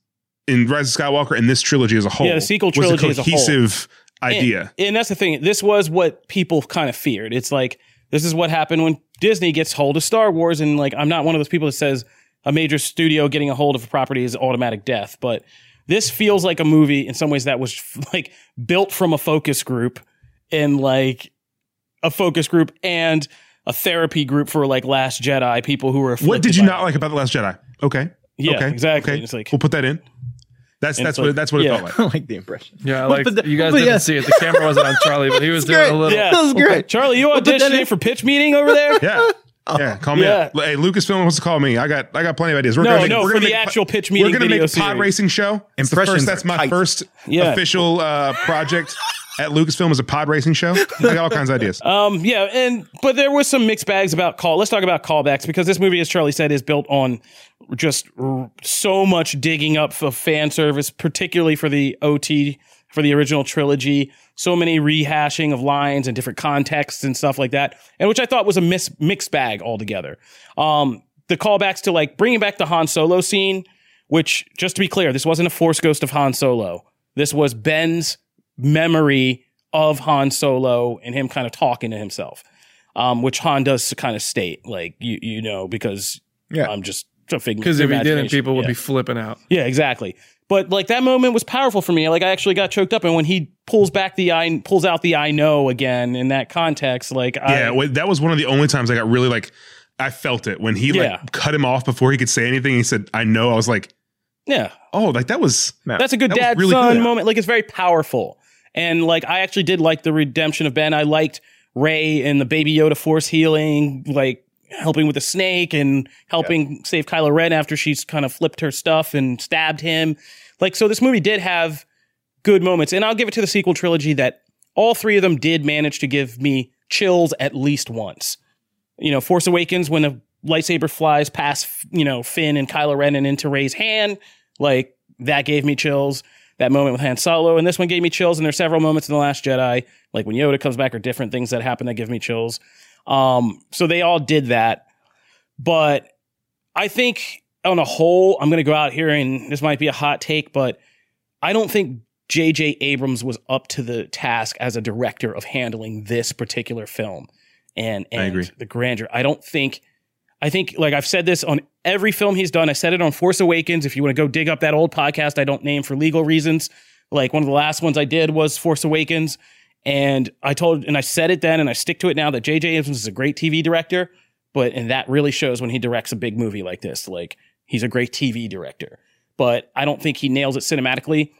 in Rise of Skywalker and this trilogy as a whole. Yeah, the sequel trilogy was a cohesive a idea. And, and, that's the thing. This was what people kind of feared. It's like this is what happened when Disney gets hold of Star Wars, and like I'm not one of those people that says a major studio getting a hold of a property is automatic death, but this feels like a movie in some ways that was like built from a focus group and like a focus group and a therapy group for like Last Jedi people who were. What did you not like about the Last Jedi? Okay. Yeah, okay. exactly. Okay. It's like we'll put that in. That's that's what that's what it yeah. felt like. I like the impression. Yeah, like the, you guys didn't yeah. see it. The camera wasn't on Charlie, but he was doing great. a little. Yeah, that was great. Charlie, you auditioning for pitch meeting over there? Yeah. Yeah, call me. Yeah. Up. Hey, Lucasfilm wants to call me. I got I got plenty of ideas. We're no, gonna make, no, we're for the actual pitch meeting. We're gonna make a pod racing show. Impressions. First, that's my tight. first yeah. official uh, project at Lucasfilm is a pod racing show. I got all kinds of ideas. Um, yeah, and but there was some mixed bags about call. Let's talk about callbacks because this movie, as Charlie said, is built on just r- so much digging up for fan service, particularly for the OT for the original trilogy. So many rehashing of lines and different contexts and stuff like that, and which I thought was a mis- mixed bag altogether. Um, the callbacks to like bringing back the Han Solo scene, which just to be clear, this wasn't a Force ghost of Han Solo. This was Ben's memory of Han Solo and him kind of talking to himself, um, which Han does kind of state, like you you know, because Yeah. I'm just a figment Because if he didn't, people would Yeah. be flipping out. Yeah, exactly. But like that moment was powerful for me. Like I actually got choked up, and when he pulls back the I pulls out the I know again in that context, like Yeah, I, well, that was one of the only times I got really like I felt it when he Yeah. like cut him off before he could say anything. He said, "I know." I was like, yeah, "Oh, like that was that's a good That was dad really son good. moment. Like it's very powerful, and like I actually did like the redemption of Ben. I liked Rey and the Baby Yoda force healing, like helping with the snake and helping save Kylo Ren after she's kind of flipped her stuff and stabbed him. Like so, this movie did have good moments, and I'll give it to the sequel trilogy that all three of them did manage to give me chills at least once. You know, Force Awakens when the lightsaber flies past, you know, Finn and Kylo Ren and into Rey's hand, like that gave me chills. That moment with Han Solo, and this one gave me chills. And there's several moments in the Last Jedi, like when Yoda comes back, or different things that happen that give me chills. Um, so they all did that, but I think on a whole, I'm going to go out here and this might be a hot take, but I don't think J.J. Abrams was up to the task as a director of handling this particular film and, and the grandeur. I don't think, I think, like I've said this on every film he's done. I said it on Force Awakens. If you want to go dig up that old podcast I don't name for legal reasons, like one of the last ones I did was Force Awakens. And I told, and I said it then, and I stick to it now that J.J. Abrams is a great TV director, but, and that really shows when he directs a big movie like this. Like, he's a great TV director, but I don't think he nails it cinematically.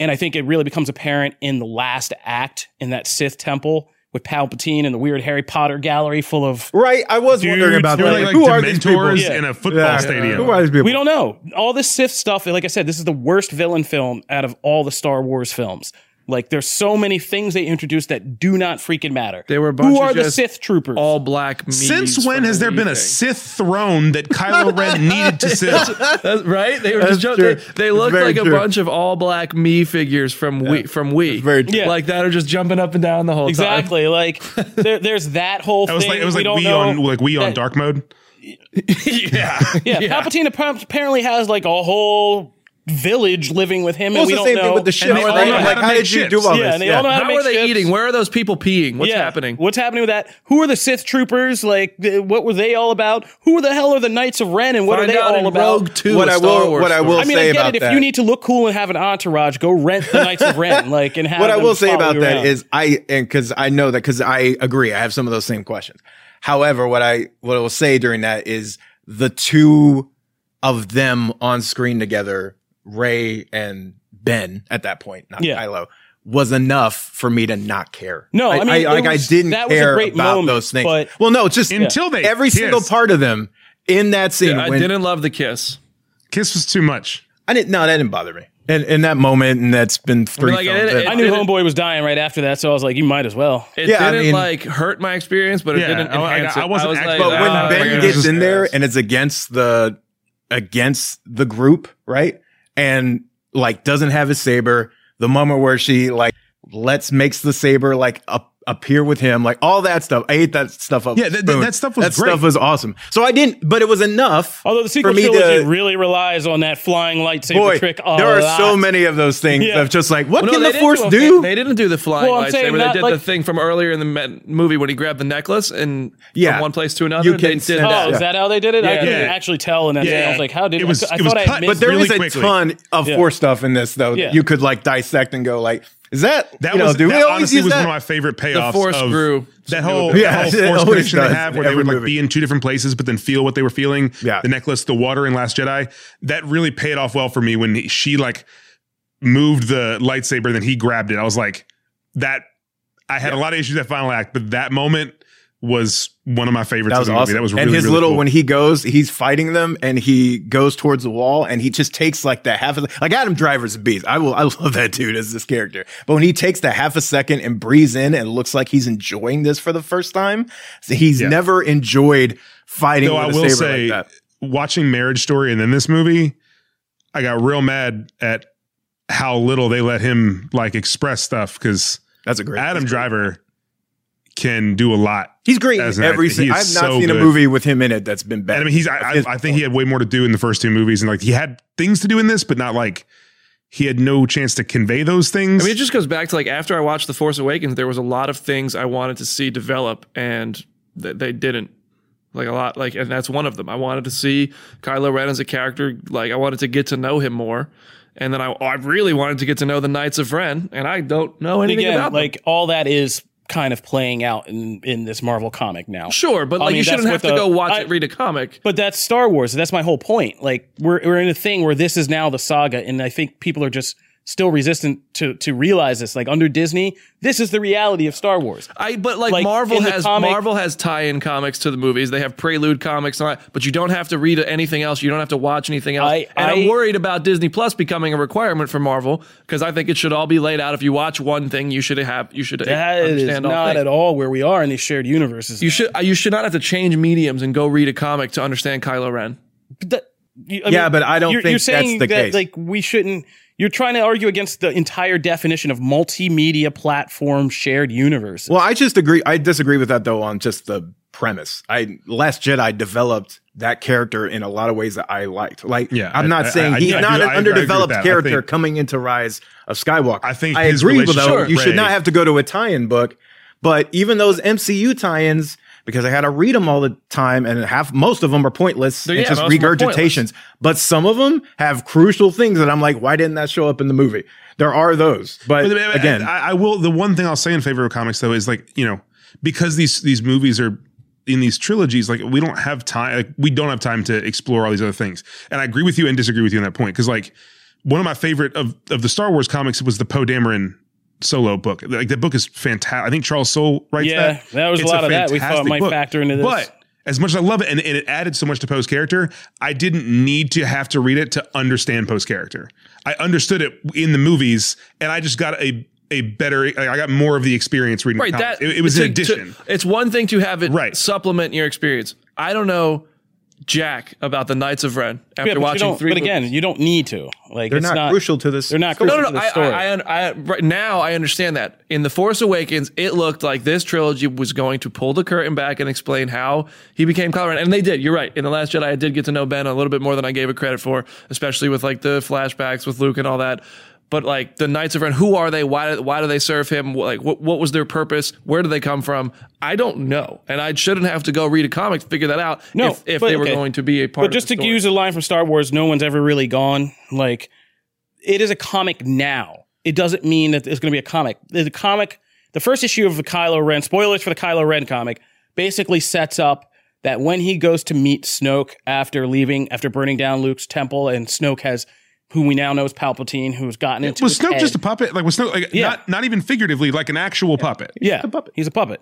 And I think it really becomes apparent in the last act in that Sith temple with Palpatine and the weird Harry Potter gallery full of. Right. I was wondering about that. Like, like, who are these people? Yeah. in a football Yeah. stadium." Who are these people? We don't know. All this Sith stuff, like I said, this is the worst villain film out of all the Star Wars films. Like, there's so many things they introduced that do not freaking matter. They were a bunch Who of are the Sith troopers? All black. Since when has there been a. Sith throne that Kylo Ren needed to sit? That's right? They were That's just jump- true. they, they look very like a bunch of all black me figures from we from we. very true. Yeah. Like that are just jumping up and down the whole exactly. Like, there, there's that whole That was thing. like it was we like we know. on like we on that- dark mode. time. yeah. Yeah, Palpatine apparently has like a whole village living with him, and What's we the don't same know. thing with the ship? they all right? know how Like, to how make did you do all Yeah, this? and they all know how to How make are they ships. eating? Where are those people peeing? What's Yeah. happening? What's happening with that? Who are the Sith troopers? Like, what were they all about? Who the hell are the Knights of Ren, and what Find are they out all in about? Rogue Two, What a I Star will- Wars what I story. will I mean, say I get about it. If you need to look cool and have an entourage, go rent the Knights of Ren, like, and have. what I will say about you that around. is I and because I know that because I agree, I have some of those same questions. However, what I what I will say during that is the two of them on screen together, Rey and Ben, at that point, not Yeah. Kylo, was enough for me to not care. No, I mean, it like was- I didn't that was a care great about moment, those things. but- well, no, just Until they every single part of them in that scene. I when, didn't love the kiss. Kiss was too much. I didn't. No, that didn't bother me. And in that moment, and that's been three like, it- films. it- I knew didn't- Homeboy was dying right after that, so I was like, you might as well. It Yeah, I didn't mean- like hurt my experience, but it Yeah, didn't I- I- I wasn't was like, But when ah, Ben gets in there and it's against the against the group, right? And like doesn't have his saber, the moment where she like lets makes the saber like up, appear with him, like all that stuff. I ate that stuff up. Yeah, that- that- spoon. that stuff was that great. stuff was awesome. So I didn't, but it was enough. Although the sequel trilogy to- really relies on that flying lightsaber Boy, trick. A there are lot. so many of those things Yeah. of just like, what Well, can they the force a- do? They didn't do the flying Well, I'm saying lightsaber. They not did like- the thing from earlier in the me- movie when he grabbed the necklace and Yeah. from one place to another. You they can did send Oh, that. Yeah. is that how they did it? I Yeah. couldn't actually tell and that. Yeah. I was like, how did It was- I, I was thought I cut, missed but there really is a ton of force stuff in this though you could like dissect and go like, is that, That you know, was do we that always honestly use was that? one of my favorite payoffs. Force of grew. That whole, Yeah, that whole force always connection they have in where they would like movie. be in two different places, but then feel what they were feeling. Yeah. The necklace, the water in Last Jedi. That really paid off well for me when he- she like moved the lightsaber and then he grabbed it. I was like, that. I had a lot of issues that final act, but that moment was one of my favorites. That was the movie. awesome. That was really, and his really little cool. when he goes, he's fighting them, and he goes towards the wall, and he just takes like the half of the, like Adam Driver's a beast. I will, I love that dude as this character. But when he takes the half a second and breathes in, and looks like he's enjoying this for the first time, so he's Yeah. never enjoyed fighting. Though with I a will saber say, like that. watching Marriage Story and then this movie, I got real mad at how little they let him like express stuff because that's a great Adam. Driver can do a lot. He's great as every. actor. He I've not so seen a movie with him in it that's been bad. And I mean, he's I, I, I think he had way more to do in the first two movies, and like he had things to do in this, but not like he had no chance to convey those things. I mean, it just goes back to like after I watched The Force Awakens, there was a lot of things I wanted to see develop, and th- they didn't. Like a lot, like, and that's one of them. I wanted to see Kylo Ren as a character. Like, I wanted to get to know him more, and then I, I really wanted to get to know the Knights of Ren, and I don't know anything Again, about them. like all that is kind of playing out in in this Marvel comic now. Sure, but I like mean, you shouldn't have to the- go watch I- it, read a comic. But that's Star Wars. That's my whole point. Like we're we're in a thing where this is now the saga, and I think people are just still resistant to to realize this. Like under Disney, this is the reality of Star Wars. I but like, Like, Marvel has comic- Marvel has tie-in comics to the movies. They have prelude comics, and all that, but you don't have to read anything else. You don't have to watch anything else. I- and I- am worried about Disney Plus becoming a requirement for Marvel because I think it should all be laid out. If you watch one thing, you should have you should That is understand all not things. at all where we are in these shared universes. You should you should not have to change mediums and go read a comic to understand Kylo Ren. But that- you- I Yeah, but I don't you're, think you're saying that's the that, case. Like we shouldn't. You're trying to argue against the entire definition of multimedia platform shared universe. Well, I just agree. I disagree with that though on just the premise. I Last Jedi developed that character in a lot of ways that I liked. Like, Yeah, I'm not I- saying I- he's I not do- an I- I agree with underdeveloped. I character think- coming into Rise of Skywalker. I think I agree with relationship though. You should not have to go to a tie-in book, but even those MCU tie-ins. Because I had to read them all the time, and half most of them are pointless They're- and yeah, just most of them are regurgitations. But some of them have crucial things that I'm like, why didn't that show up in the movie? There are those, but, But I- again, I, I will. The one thing I'll say in favor of comics though is like you know because these these movies are in these trilogies, like we don't have time. Like we don't have time to explore all these other things. And I agree with you and disagree with you on that point because like one of my favorite of of the Star Wars comics was the Poe Dameron solo book. Like the book is fantastic. I think Charles Soule writes Yeah, that. that was a It's lot of that we thought might factor into this. But as much as I love it and, and it added so much to Poe's character, I didn't need to have to read it to understand Poe's character. I understood it in the movies, and I just got a a better. like, I got more of the experience reading. Right, that it, it was an addition. to- it's one thing to have it Right. supplement your experience. I don't know jack about the Knights of Ren after Yeah, watching three. but again, movies. you don't need to. Like they're it's not, not crucial to this. They're not crucial no, to no, the I, story. I, I, I, right now I understand that. In the Force Awakens, it looked like this trilogy was going to pull the curtain back and explain how he became Kylo Ren, and they did. You're right. In the Last Jedi, I did get to know Ben a little bit more than I gave it credit for, especially with like the flashbacks with Luke and all that. But like the Knights of Ren, who are they? Why why do they serve him? Like what what was their purpose? Where do they come from? I don't know, and I shouldn't have to go read a comic to figure that out. No, if, if but they were okay. going to be a part. Of it. But just to story. use a line from Star Wars, no one's ever really gone. Like, it is a comic now. It doesn't mean that it's going to be a comic. The comic, the first issue of the Kylo Ren, spoilers for the Kylo Ren comic, basically sets up that when he goes to meet Snoke after leaving, after burning down Luke's temple, and Snoke has, who we now know is Palpatine, who's gotten into was his Snoke head. just a puppet? Like was Snoke like Yeah. not not even figuratively, like an actual puppet? yeah, he's a puppet.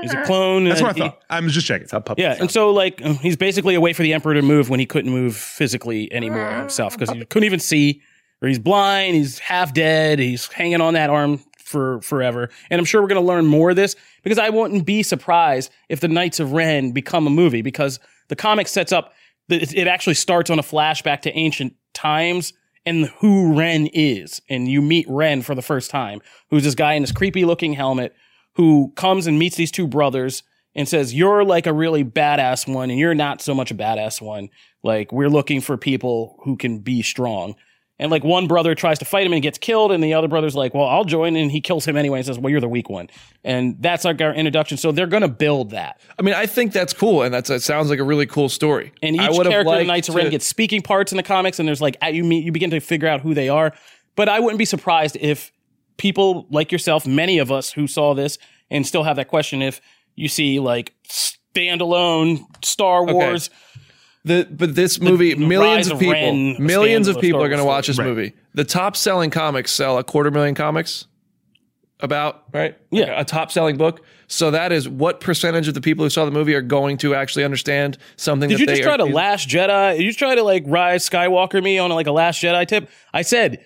He's a clone. That's and what I he- thought. I'm just checking. It's a puppet. Yeah, and so like he's basically a way for the emperor to move when he couldn't move physically anymore himself because he couldn't even see, or he's blind, he's half dead, he's hanging on that arm for forever. And I'm sure we're going to learn more of this because I wouldn't be surprised if the Knights of Ren become a movie because the comic sets up that it it actually starts on a flashback to ancient times and who Ren is, and you meet Ren for the first time, who's this guy in this creepy looking helmet who comes and meets these two brothers and says, You're like a really badass one, and you're not so much a badass one. Like, we're looking for people who can be strong. And like one brother tries to fight him and gets killed, and the other brother's like, Well, I'll join. And he kills him anyway and says, Well, you're the weak one. And that's like our introduction. So they're going to build that. I mean, I think that's cool, and that's that sounds like a really cool story. And I each have character in liked Knights of Ren gets speaking parts in the comics, and there's like you meet, you begin to figure out who they are. But I wouldn't be surprised if people like yourself, many of us who saw this and still have that question, if you see like standalone Star Wars. The, but this movie, the millions of of people, Ren millions of people are going to watch this Right. movie. The top selling comics sell a quarter million comics. About right, Yeah. Like a top selling book. So that is what percentage of the people who saw the movie are going to actually understand something. Did that you they just try are, to Last Jedi? Did you try to like rise Skywalker me on like a Last Jedi tip? I said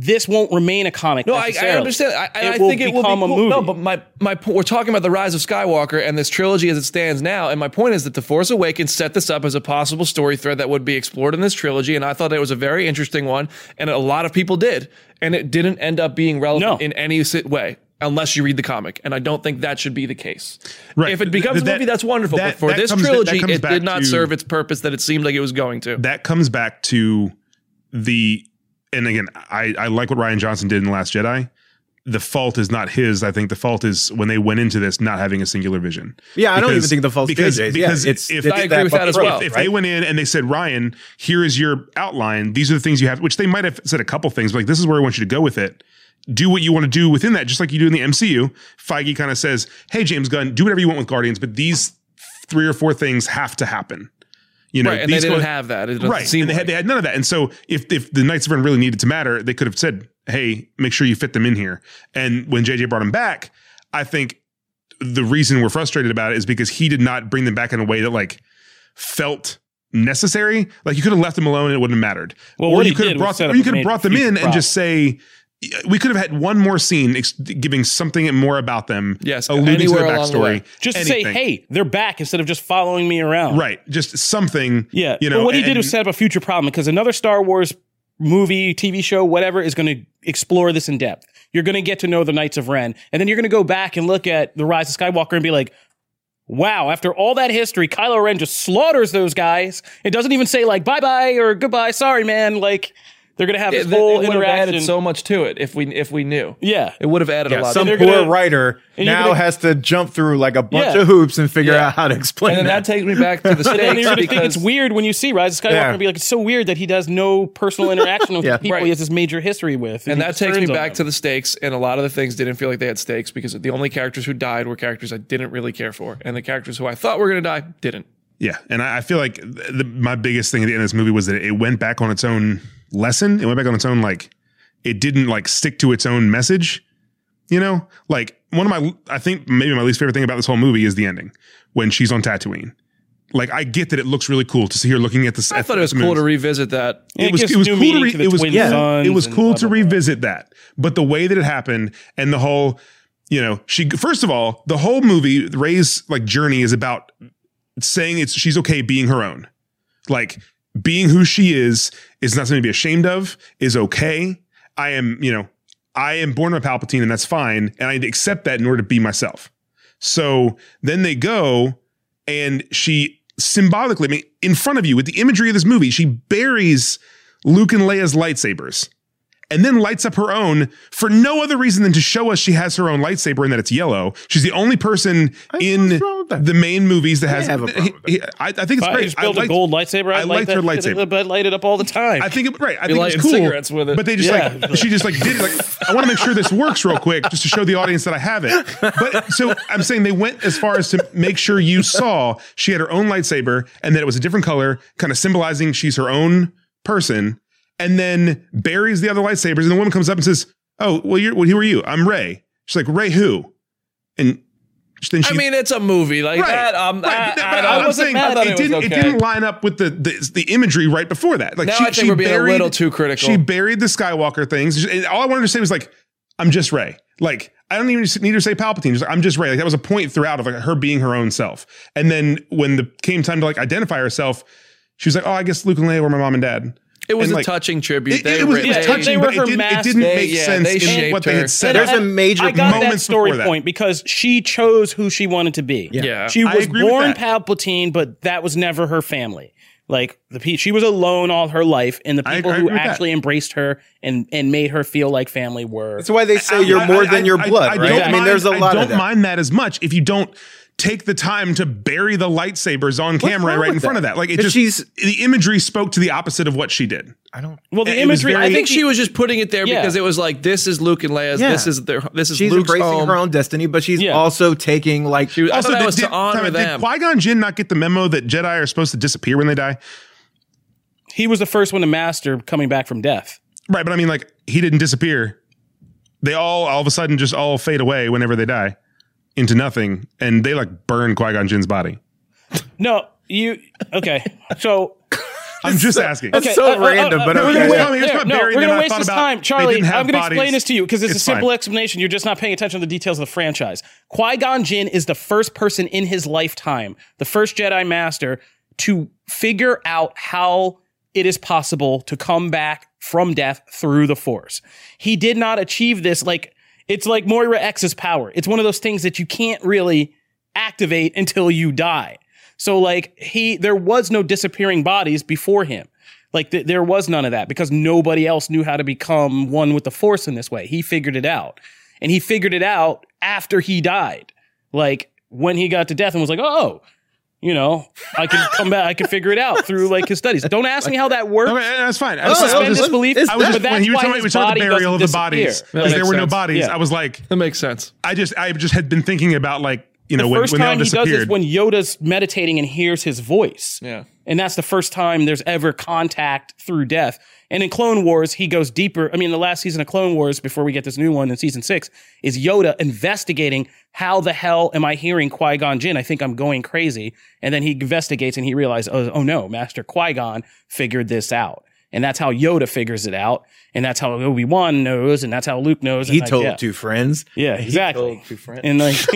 this won't remain a comic. No, I, I understand. I, I, It I will think it will become be a movie. No, but my my po- we're talking about the rise of Skywalker and this trilogy as it stands now. And my point is that the Force Awakens set this up as a possible story thread that would be explored in this trilogy. And I thought it was a very interesting one, and a lot of people did. And it didn't end up being relevant No. in any way. Unless you read the comic, and I don't think that should be the case. Right. If it becomes Th- a movie, that's wonderful. that- but for this comes- that trilogy, it did not to- serve its purpose that it seemed like it was going to. that comes back to the and again, I I like what Rian Johnson did in the Last Jedi. The fault is not his. I think the fault is when they went into this not having a singular vision. Yeah, I don't even think the fault because JJ's. because yeah, it's, if I agree with that as well. If, if they went in and they said, Ryan, here is your outline. These are the things you have, which they might have said a couple things, but like this is where I want you to go with it. Do what you want to do within that, just like you do in the MCU. Feige kind of says, "Hey, James Gunn, do whatever you want with Guardians, but these three or four things have to happen." You know, right, and they these didn't have that. It right. seem And they had, like. they had none of that. And so if if the Knights of Ren really needed to matter, they could have said, "Hey, make sure you fit them in here." And when JJ brought him back, I think the reason we're frustrated about it is because he did not bring them back in a way that like felt necessary. Like you could have left them alone and it wouldn't have mattered. Well, or you could have brought them, or you could have brought them in and just say. We could have had one more scene ex- giving something more about them. Yes, alluding to their along the backstory. Just to say, hey, they're back instead of just following me around. right, just something. Yeah. you know. but what he and- did was set up a future problem because another Star Wars movie, TV show, whatever, is going to explore this in depth. You're going to get to know the Knights of Ren, and then you're going to go back and look at the Rise of Skywalker and be like, "Wow!" After all that history, Kylo Ren just slaughters those guys. It doesn't even say like "bye bye" or "goodbye," "sorry, man." Like they're going to have this It, whole it would have interaction. added so much to it if we if we knew. yeah. It would have added Yeah, a lot. some poor gonna- writer now gonna- has to jump through like a bunch Yeah. of hoops and figure Yeah. out how to explain and then that. that takes me back to the And then stakes you're going to think because it's weird when you see Rise of Skywalker Yeah. and be like, it's so weird that he does no personal interaction with Yeah. the people Right. he has this major history with. and he that takes me back them. to the stakes and a lot of the things didn't feel like they had stakes because the only characters who died were characters I didn't really care for and the characters who I thought were going to die didn't. Yeah, and I, I feel like the, my biggest thing at the end of this movie was that it went back on its own lesson. It went back on its own like it didn't like stick to its own message. You know, like one of my I think maybe my least favorite thing about this whole movie is the ending when she's on Tatooine. Like I get that it looks really cool to see her looking at the. I thought it was cool to revisit that. It was it was cool to re- to it was yeah, it was cool to revisit that. But the way that it happened and the whole, you know, she first of all, the whole movie, Rey's like journey is about saying it's she's okay being her own. Like being who she is is not something to be ashamed of, is okay. I am, you know, I am born a Palpatine and that's fine. And I accept that in order to be myself. So then they go and she symbolically, I mean, in front of you with the imagery of this movie, she buries Luke and Leia's lightsabers and then lights up her own for no other reason than to show us she has her own lightsaber and that it's yellow. She's the only person in what's wrong with that? the main movies that has. have a problem with he- I, I think it's If I great. just I built a gold lightsaber. I I'd like liked her lightsaber. But light it up all the time. I think it, right. I Be think it's cool. cigarettes with it. But they just Yeah. like she just like did it. Like I want to make sure this works real quick, just to show the audience that I have it. But so I'm saying they went as far as to make sure you saw she had her own lightsaber and that it was a different color, kind of symbolizing she's her own person. And then buries the other lightsabers, and the woman comes up and says, "Oh, well, you're well, who are you? I'm Rey." She's like, "Rey who?" And then she I mean, it's a movie like Right. that. Um, Right, I, but, I but don't- I'm wasn't saying mad. I it, it didn't. It okay. didn't line up with the, the the imagery right before that. Like Now she, I think she we're being a buried, little too critical. She buried the Skywalker things. And all I wanted to say was like, "I'm just Rey." Like I don't even need to say Palpatine. Just like, I'm just Rey. Like that was a point throughout of like her being her own self. And then when the came time to like identify herself, she was like, "Oh, I guess Luke and Leia were my mom and dad." It was And, a like, touching tribute. It, They it was, were- it was they- touching, they were but it didn't, it didn't They- make yeah, sense in shaped what they had said. There's a major I got that moments story that. point because she chose who she wanted to be. Yeah. she was born. Palpatine, but that was never her family. Like the she was alone all her life, and the people I who agree with that. actually embraced her and and made her feel like family were. That's why they say I- you're I- more I- than your I- blood, I, right? don't I mean, mind- there's a lot I don't of that. mind that as much if you don't take the time to bury the lightsabers on camera right in front that? of that. Like it 'Cause just she's- the imagery spoke to the opposite of what she did. I don't. well, the it imagery. very- I think she was just putting it there Yeah. because it was like this is Luke and Leia's. Yeah. This is their. This is She's Luke's embracing home. her own destiny, but she's Yeah. also taking like She was- I thought that was to honor did them. Qui Gon Jinn not get the memo that Jedi are supposed to disappear when they die? he was the first one to master coming back from death. Right, but I mean, like he didn't disappear. They all all of a sudden just all fade away whenever they die into nothing, and they like burn Qui Gon Jinn's body. No, you okay? So I'm just asking. okay, so uh, uh, uh, random, but no, okay. no, yeah. wait, I mean, There, no, we're gonna waste this about time, Charlie. I'm gonna explain this to you because it's, a simple fine. explanation. You're just not paying attention to the details of the franchise. Qui Gon Jinn is the first person in his lifetime, the first Jedi Master, to figure out how it is possible to come back from death through the Force. He did not achieve this like it's like Moira X's power. It's one of those things that you can't really activate until you die. So like he there was no disappearing bodies before him. Like th- there was none of that because nobody else knew how to become one with the Force in this way. He figured it out, and he figured it out after he died. Like when he got to death and was like, oh. You know, I can come back. I can figure it out through like his studies. Don't ask me how that works. Okay, that's fine. I I was, I was just, disbelief. it's I was just but when that's he was why talking his we started body the burial of the bodies because there makes were no bodies. Yeah. I was like, That makes sense. I just I just had been thinking about like you know the when, first when they all time he does disappeared. is when Yoda's meditating and hears his voice. Yeah. And that's the first time there's ever contact through death. And in Clone Wars, he goes deeper. I mean, the last season of Clone Wars, before we get this new one in season six, is Yoda investigating how the hell am I hearing Qui Gon Jinn? I think I'm going crazy. And then he investigates and he realizes, oh, oh no, Master Qui Gon figured this out. And that's how Yoda figures it out. And that's how Obi Wan knows. And that's how Luke knows. He and like, told yeah. two friends. Yeah, He exactly. told two friends. And like,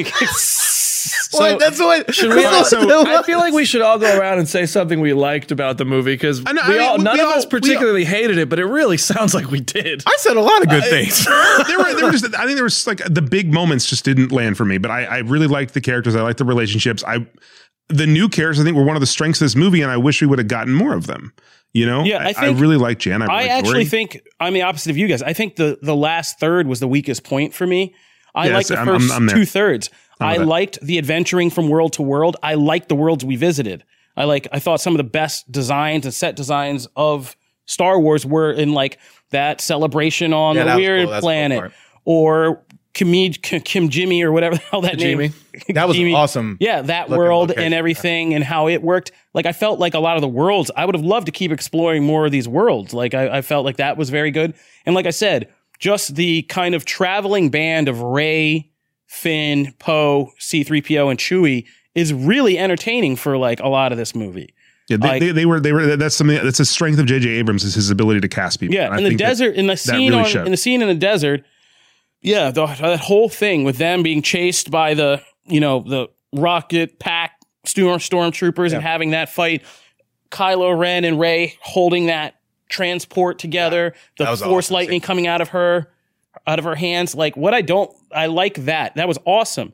What? That's what. Should we that's all, what- I feel like we should all go around and say something we liked about the movie because we I mean, all, none we of all- us we particularly hated it, but it really sounds like we did. I said a lot of good things. there were there were just I think there was like the big moments just didn't land for me, but I, I really liked the characters. I liked the relationships. I the new characters I think were one of the strengths of this movie, and I wish we would have gotten more of them. You know, Yeah, I think- really like Jan. I, really I actually Dory. think I'm the opposite of you guys. I think the the last third was the weakest point for me. I Yes, liked the I'm- 1st I'm- I'm two thirds. I liked the adventuring from world to world. I liked the worlds we visited. I like. I thought some of the best designs and set designs of Star Wars were in like that celebration on Yeah, the weird cool. The cool planet, or Kim, Kijimi or whatever the hell that name. That was Jimmy- awesome. Yeah, that world location, and everything and how it worked. Like I felt like a lot of the worlds, I would have loved to keep exploring more of these worlds. Like I, I felt like that was very good. And like I said, just the kind of traveling band of Rey, Finn, Poe, C3PO, and Chewie is really entertaining for like a lot of this movie. Yeah, they, Like- they, they were they were that's something that's a strength of J.J. Abrams is his ability to cast people. Yeah, And I in the think that- desert, in the scene really on, in the scene in the desert, yeah, the, that whole thing with them being chased by the you know the rocket pack storm stormtroopers and having that fight, Kylo Ren and Rey holding that transport together, the force awesome, lightning coming out of her out of her hands. Like what I don't, I like that. That was awesome.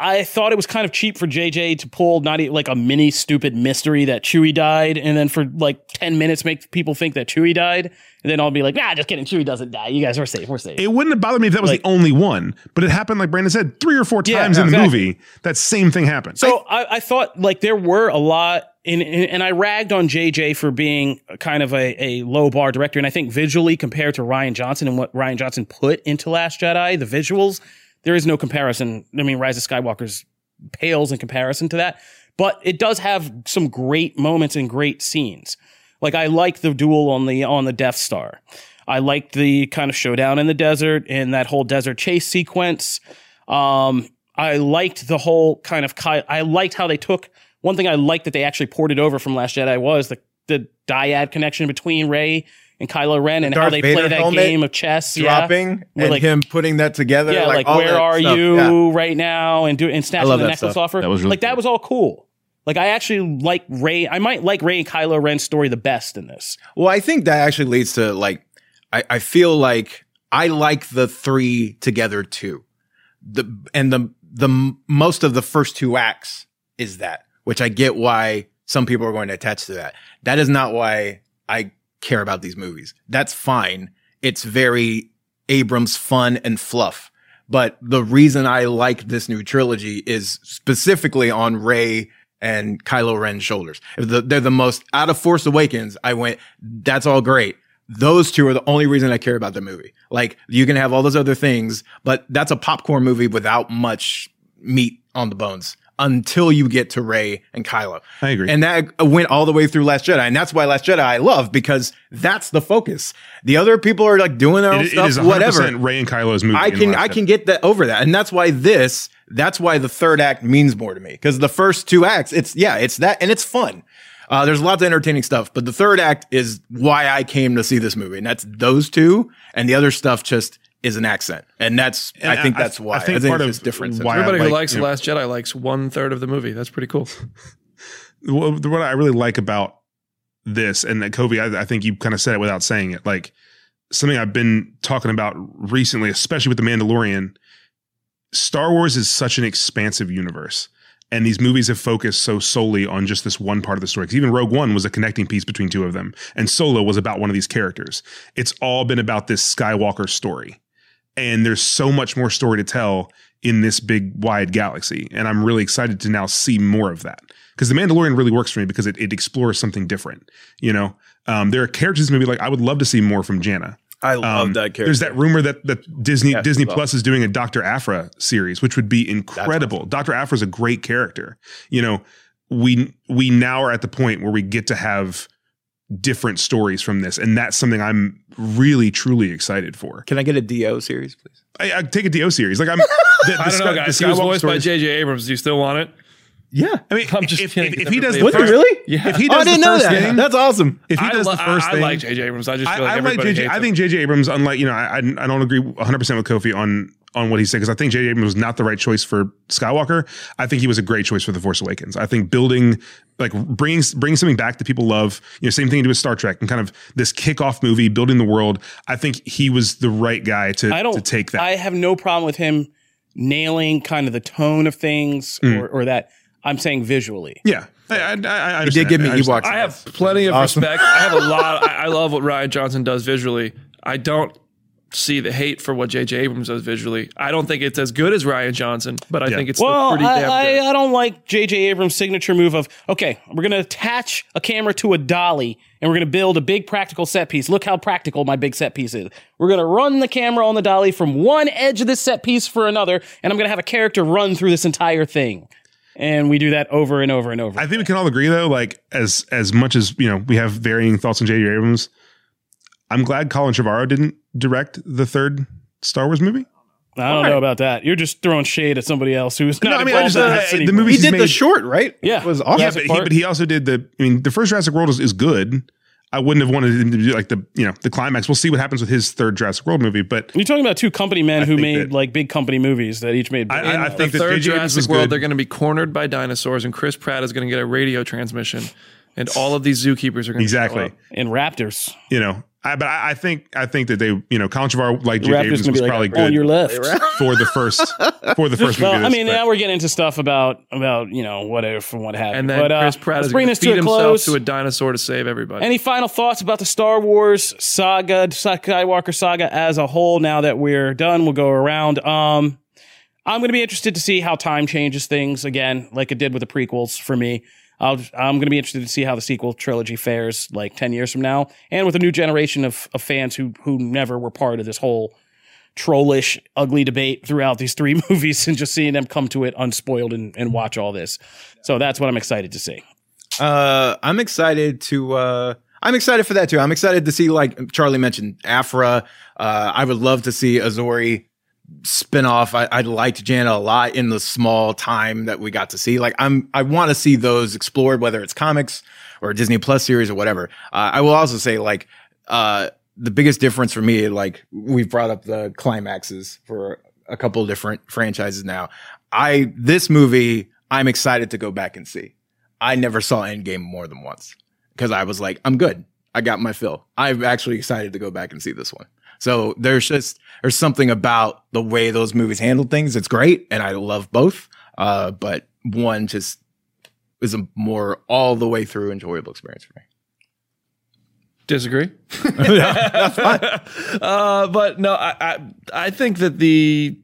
I thought it was kind of cheap for JJ to pull not like a mini stupid mystery that Chewie died, and then for like ten minutes make people think that Chewie died, and then I'll be like, nah, just kidding, Chewie doesn't die. You guys are safe. We're safe. It wouldn't have bothered me if that was Like- the only one, but it happened, like Brandon said, three or four Yeah, times in the movie. That same thing happened. So I, I thought like there were a lot, in, in, and I ragged on JJ for being kind of a, a low bar director, and I think visually compared to Rian Johnson and what Rian Johnson put into Last Jedi, the visuals, there is no comparison. I mean, Rise of Skywalker's pales in comparison to that, but it does have some great moments and great scenes. Like I like the duel on the on the Death Star. I liked the kind of showdown in the desert and that whole desert chase sequence. Um, I liked the whole kind of Ky- I liked how they took one thing I liked that they actually ported over from Last Jedi was the the dyad connection between Rey and Kylo Ren and how they Vader play that game of chess. yeah. dropping With, and like- him putting that together. Yeah, like, all where that are stuff. you Yeah. right now, and do and snatching the necklace stuff. off her. That was really like that was all cool. Like I actually like Rey. I might like Rey and Kylo Ren's story the best in this. Well, I think that actually leads to like, I, I feel like I like the three together too. The and the the most of the first two acts is that, which I get why some people are going to attach to that. That is not why I care about these movies. That's fine. It's very Abrams fun and fluff. But the reason I like this new trilogy is specifically on Rey and Kylo Ren's shoulders. The- they're the most out of Force Awakens. I went, that's all great. Those two are the only reason I care about the movie. Like you can have all those other things, but that's a popcorn movie without much meat on the bones until you get to Rey and Kylo. I agree. And that went all the way through Last Jedi. And that's why Last Jedi I love because that's the focus. The other people are like doing their own it, it stuff, is 100% whatever. Rey and Kylo's movie. I can I can get that over that, and that's why this. That's why the third act means more to me because the first two acts, it's yeah, it's that, and it's fun. Uh, there's lots of entertaining stuff, but the third act is why I came to see this movie, and that's those two, and the other stuff just is an accent, and that's And I think I- that's I why. think part of it's different. why Everybody like- who likes you The know- Last Jedi likes one third of the movie. That's pretty cool. what, what I really like about this, and that Kofi, I, I think you kind of said it without saying it, like something I've been talking about recently, especially with the Mandalorian. Star Wars is such an expansive universe, And these movies have focused so solely on just this one part of the story. Because even Rogue One was a connecting piece between two of them, and Solo was about one of these characters. It's all been about this Skywalker story. And there's so much more story to tell in this big wide galaxy. And I'm really excited to now see more of that. Because The Mandalorian really works for me because it, it explores something different. You know, um, there are characters movie like I would love to see more from Jannah. I love Um, that character. There's that rumor that that Disney Disney. Plus is doing a Dr. Aphra series, which would be incredible. Dr. Aphra is a great character. You know, we we now are at the point where we get to have different stories from this, and that's something I'm really truly excited for. Can I get a D-O series, please? I, I take a D-O series, like I'm. The, the I don't know, the guys. He was Skywalker voiced by stories- J.J. Abrams. Do you still want it? Yeah. I mean, I'm just if, kidding. if, if he does the first, really? Yeah. if he Oh, I didn't the know that. thing, That's awesome. if he I, does lo- the first I, thing, I like J.J. Abrams. I just feel I, like I like everybody JJ. hates I him. think JJ Abrams, unlike you know, I, I don't agree 100 percent with Kofi on on what he said because I think JJ Abrams was not the right choice for Skywalker. I think he was a great choice for the Force Awakens. I think building like bringing bringing something back that people love. You know, same thing to do with Star Trek and kind of this kickoff movie, building the world. I think he was the right guy to I don't to take that. I have no problem with him nailing kind of the tone of things Mm. or, or that. I'm saying visually. yeah, I, I, I, I He did give me I. Ewoks. I have plenty of Awesome. respect. I have a lot. I, I love what Rian Johnson does visually. I don't see the hate for what J.J. Abrams does visually. I don't think it's as good as Rian Johnson, but I Yeah. think it's Well, still pretty I, damn I, good. I don't like J.J. Abrams' signature move of, okay, we're going to attach a camera to a dolly and we're going to build a big practical set piece. Look how practical my big set piece is. We're going to run the camera on the dolly from one edge of this set piece for another, and I'm going to have a character run through this entire thing. And we do that over and over and over. I think we can all agree though, like as as much as you know, we have varying thoughts on J.J. Abrams. I'm glad Colin Trevorrow didn't direct the third Star Wars movie. I don't know about that. You're just throwing shade at somebody else who's not No, I mean, I just- uh, this the movie- He did made- the short, right? Yeah. It was awesome. Yeah, but he, but he also did the. I mean, the first Jurassic World is, is good. I wouldn't have wanted him to do like the you know the climax. We'll see what happens with his third Jurassic World movie. But You're talking about two company men who made that- like big company movies that each made. I, big- I, I the think that third J.J. Jurassic World, good. they're going to be cornered by dinosaurs, and Chris Pratt is going to get a radio transmission, and all of these zookeepers are going to exactly. and Raptors. You know, I, but I, I think I think that they you know Colin Trevorrow like The J.J. Raptors Abrams was be like probably on good your left. for the first for the first movie. Well, I mean, but- now we're getting into stuff about about you know what if and what happened. And then but, uh, Chris Pratt let's is bring going this to to feed a himself close. to a dinosaur to save everybody. Any final thoughts about the Star Wars saga, Skywalker saga as a whole? Now that we're done, we'll go around. Um, I'm going to be interested to see how time changes things again, like it did with the prequels for me. I'll, I'm going to be interested to see how the sequel trilogy fares like 10 years from now, and with a new generation of, of fans who who never were part of this whole trollish, ugly debate throughout these three movies, and just seeing them come to it unspoiled and, and watch all this. So that's what I'm excited to see. Uh, I'm excited to. Uh, I'm excited for that too. I'm excited to see, like Charlie mentioned, Aphra. Uh, I would love to see a Zorii spinoff. I, I liked Jannah a lot in the small time that we got to see. Like, I'm. I want to see those explored, whether it's comics or Disney Plus series or whatever. Uh, I will also say, like, uh, the biggest difference for me, like we've brought up the climaxes for a couple different franchises now. I this movie, I'm excited to go back and see. I never saw Endgame more than once because I was like, I'm good. I got my fill. I'm actually excited to go back and see this one. So there's just there's something about the way those movies handle things. It's great, and I love both. Uh, but one just is a more all the way through enjoyable experience for me. Disagree. uh, but no, I, I I think that the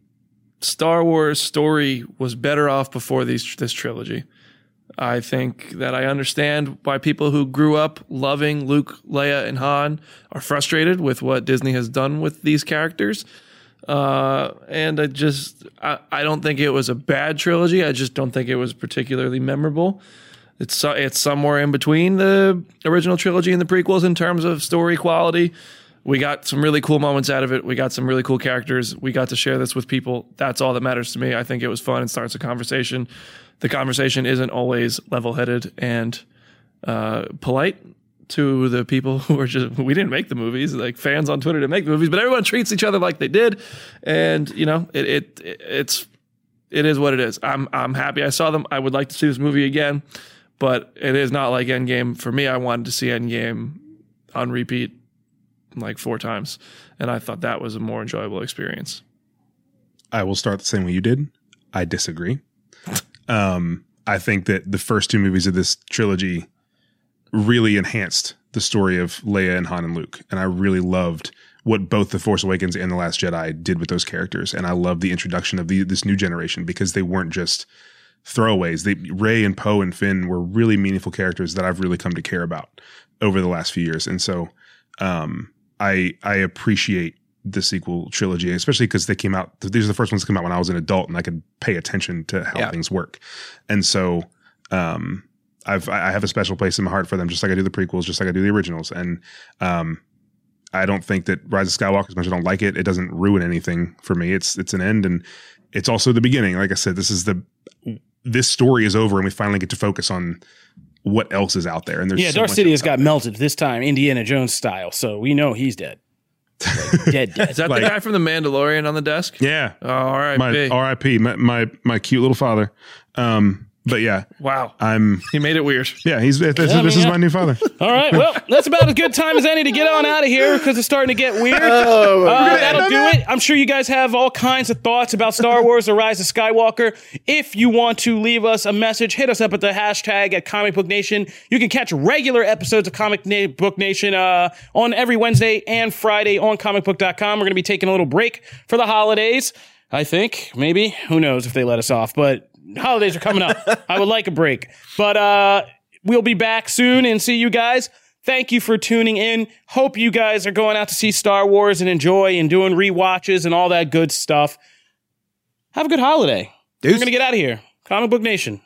Star Wars story was better off before these this trilogy. I think that I understand why people who grew up loving Luke, Leia, and Han are frustrated with what Disney has done with these characters. Uh, and I just I, I don't think it was a bad trilogy. I just don't think it was particularly memorable. It's it's somewhere in between the original trilogy and the prequels in terms of story quality. We got some really cool moments out of it. We got some really cool characters. We got to share this with people. That's all that matters to me. I think it was fun and starts a conversation. The conversation isn't always level-headed and uh, polite to the people who are just we didn't make the movies like fans on twitter to make the movies but everyone treats each other like they did. And you know it, it it's it is what it is. I'm i'm happy i saw them. I would like to see this movie again but it is not like endgame. For me i wanted to see endgame on repeat like four times and i thought that was a more enjoyable experience. I will start the same way you did. I disagree. Um, I think that the first two movies of this trilogy really enhanced the story of Leia and Han and Luke, and I really loved what both the Force Awakens and the Last Jedi did with those characters, and I love the introduction of the, this new generation because they weren't just throwaways. They Rey and Poe and Finn were really meaningful characters that I've really come to care about over the last few years, and so um, I I appreciate the sequel trilogy, especially because they came out. These are the first ones that came out when I was an adult and I could pay attention to how yeah. things work, and so um, I've I have a special place in my heart for them, just like I do the prequels, just like I do the originals, and um, I don't think that Rise of Skywalker, as much as I don't like it, it doesn't ruin anything for me. It's it's an end, and it's also the beginning. Like I said, this is the this story is over, and we finally get to focus on what else is out there. And there's yeah, so Darth Sidious got melted this time, Indiana Jones style. So we know he's dead. Like, dead, dead. Is that like, the guy from the Mandalorian on the desk? Yeah. Oh, all right. My R.I.P. My, my my cute little father. Um, but yeah, wow, I'm. He made it weird. Yeah, he's. This, yeah, this is my new father. All right, well, that's about as good time as any to get on out of here because it's starting to get weird. Oh, uh, that'll do it. I'm sure you guys have all kinds of thoughts about Star Wars: The Rise of Skywalker. If you want to leave us a message, hit us up at the hashtag at Comic Book Nation. You can catch regular episodes of Comic Na- Book Nation uh, on every Wednesday and Friday on ComicBook.com. We're going to be taking a little break for the holidays. I think maybe who knows if they let us off, but holidays are coming up. I would like a break. But uh, we'll be back soon and see you guys. Thank you for tuning in. Hope you guys are going out to see Star Wars and enjoy and doing re-watches and all that good stuff. Have a good holiday. Deuce. We're going to get out of here. Comic Book Nation.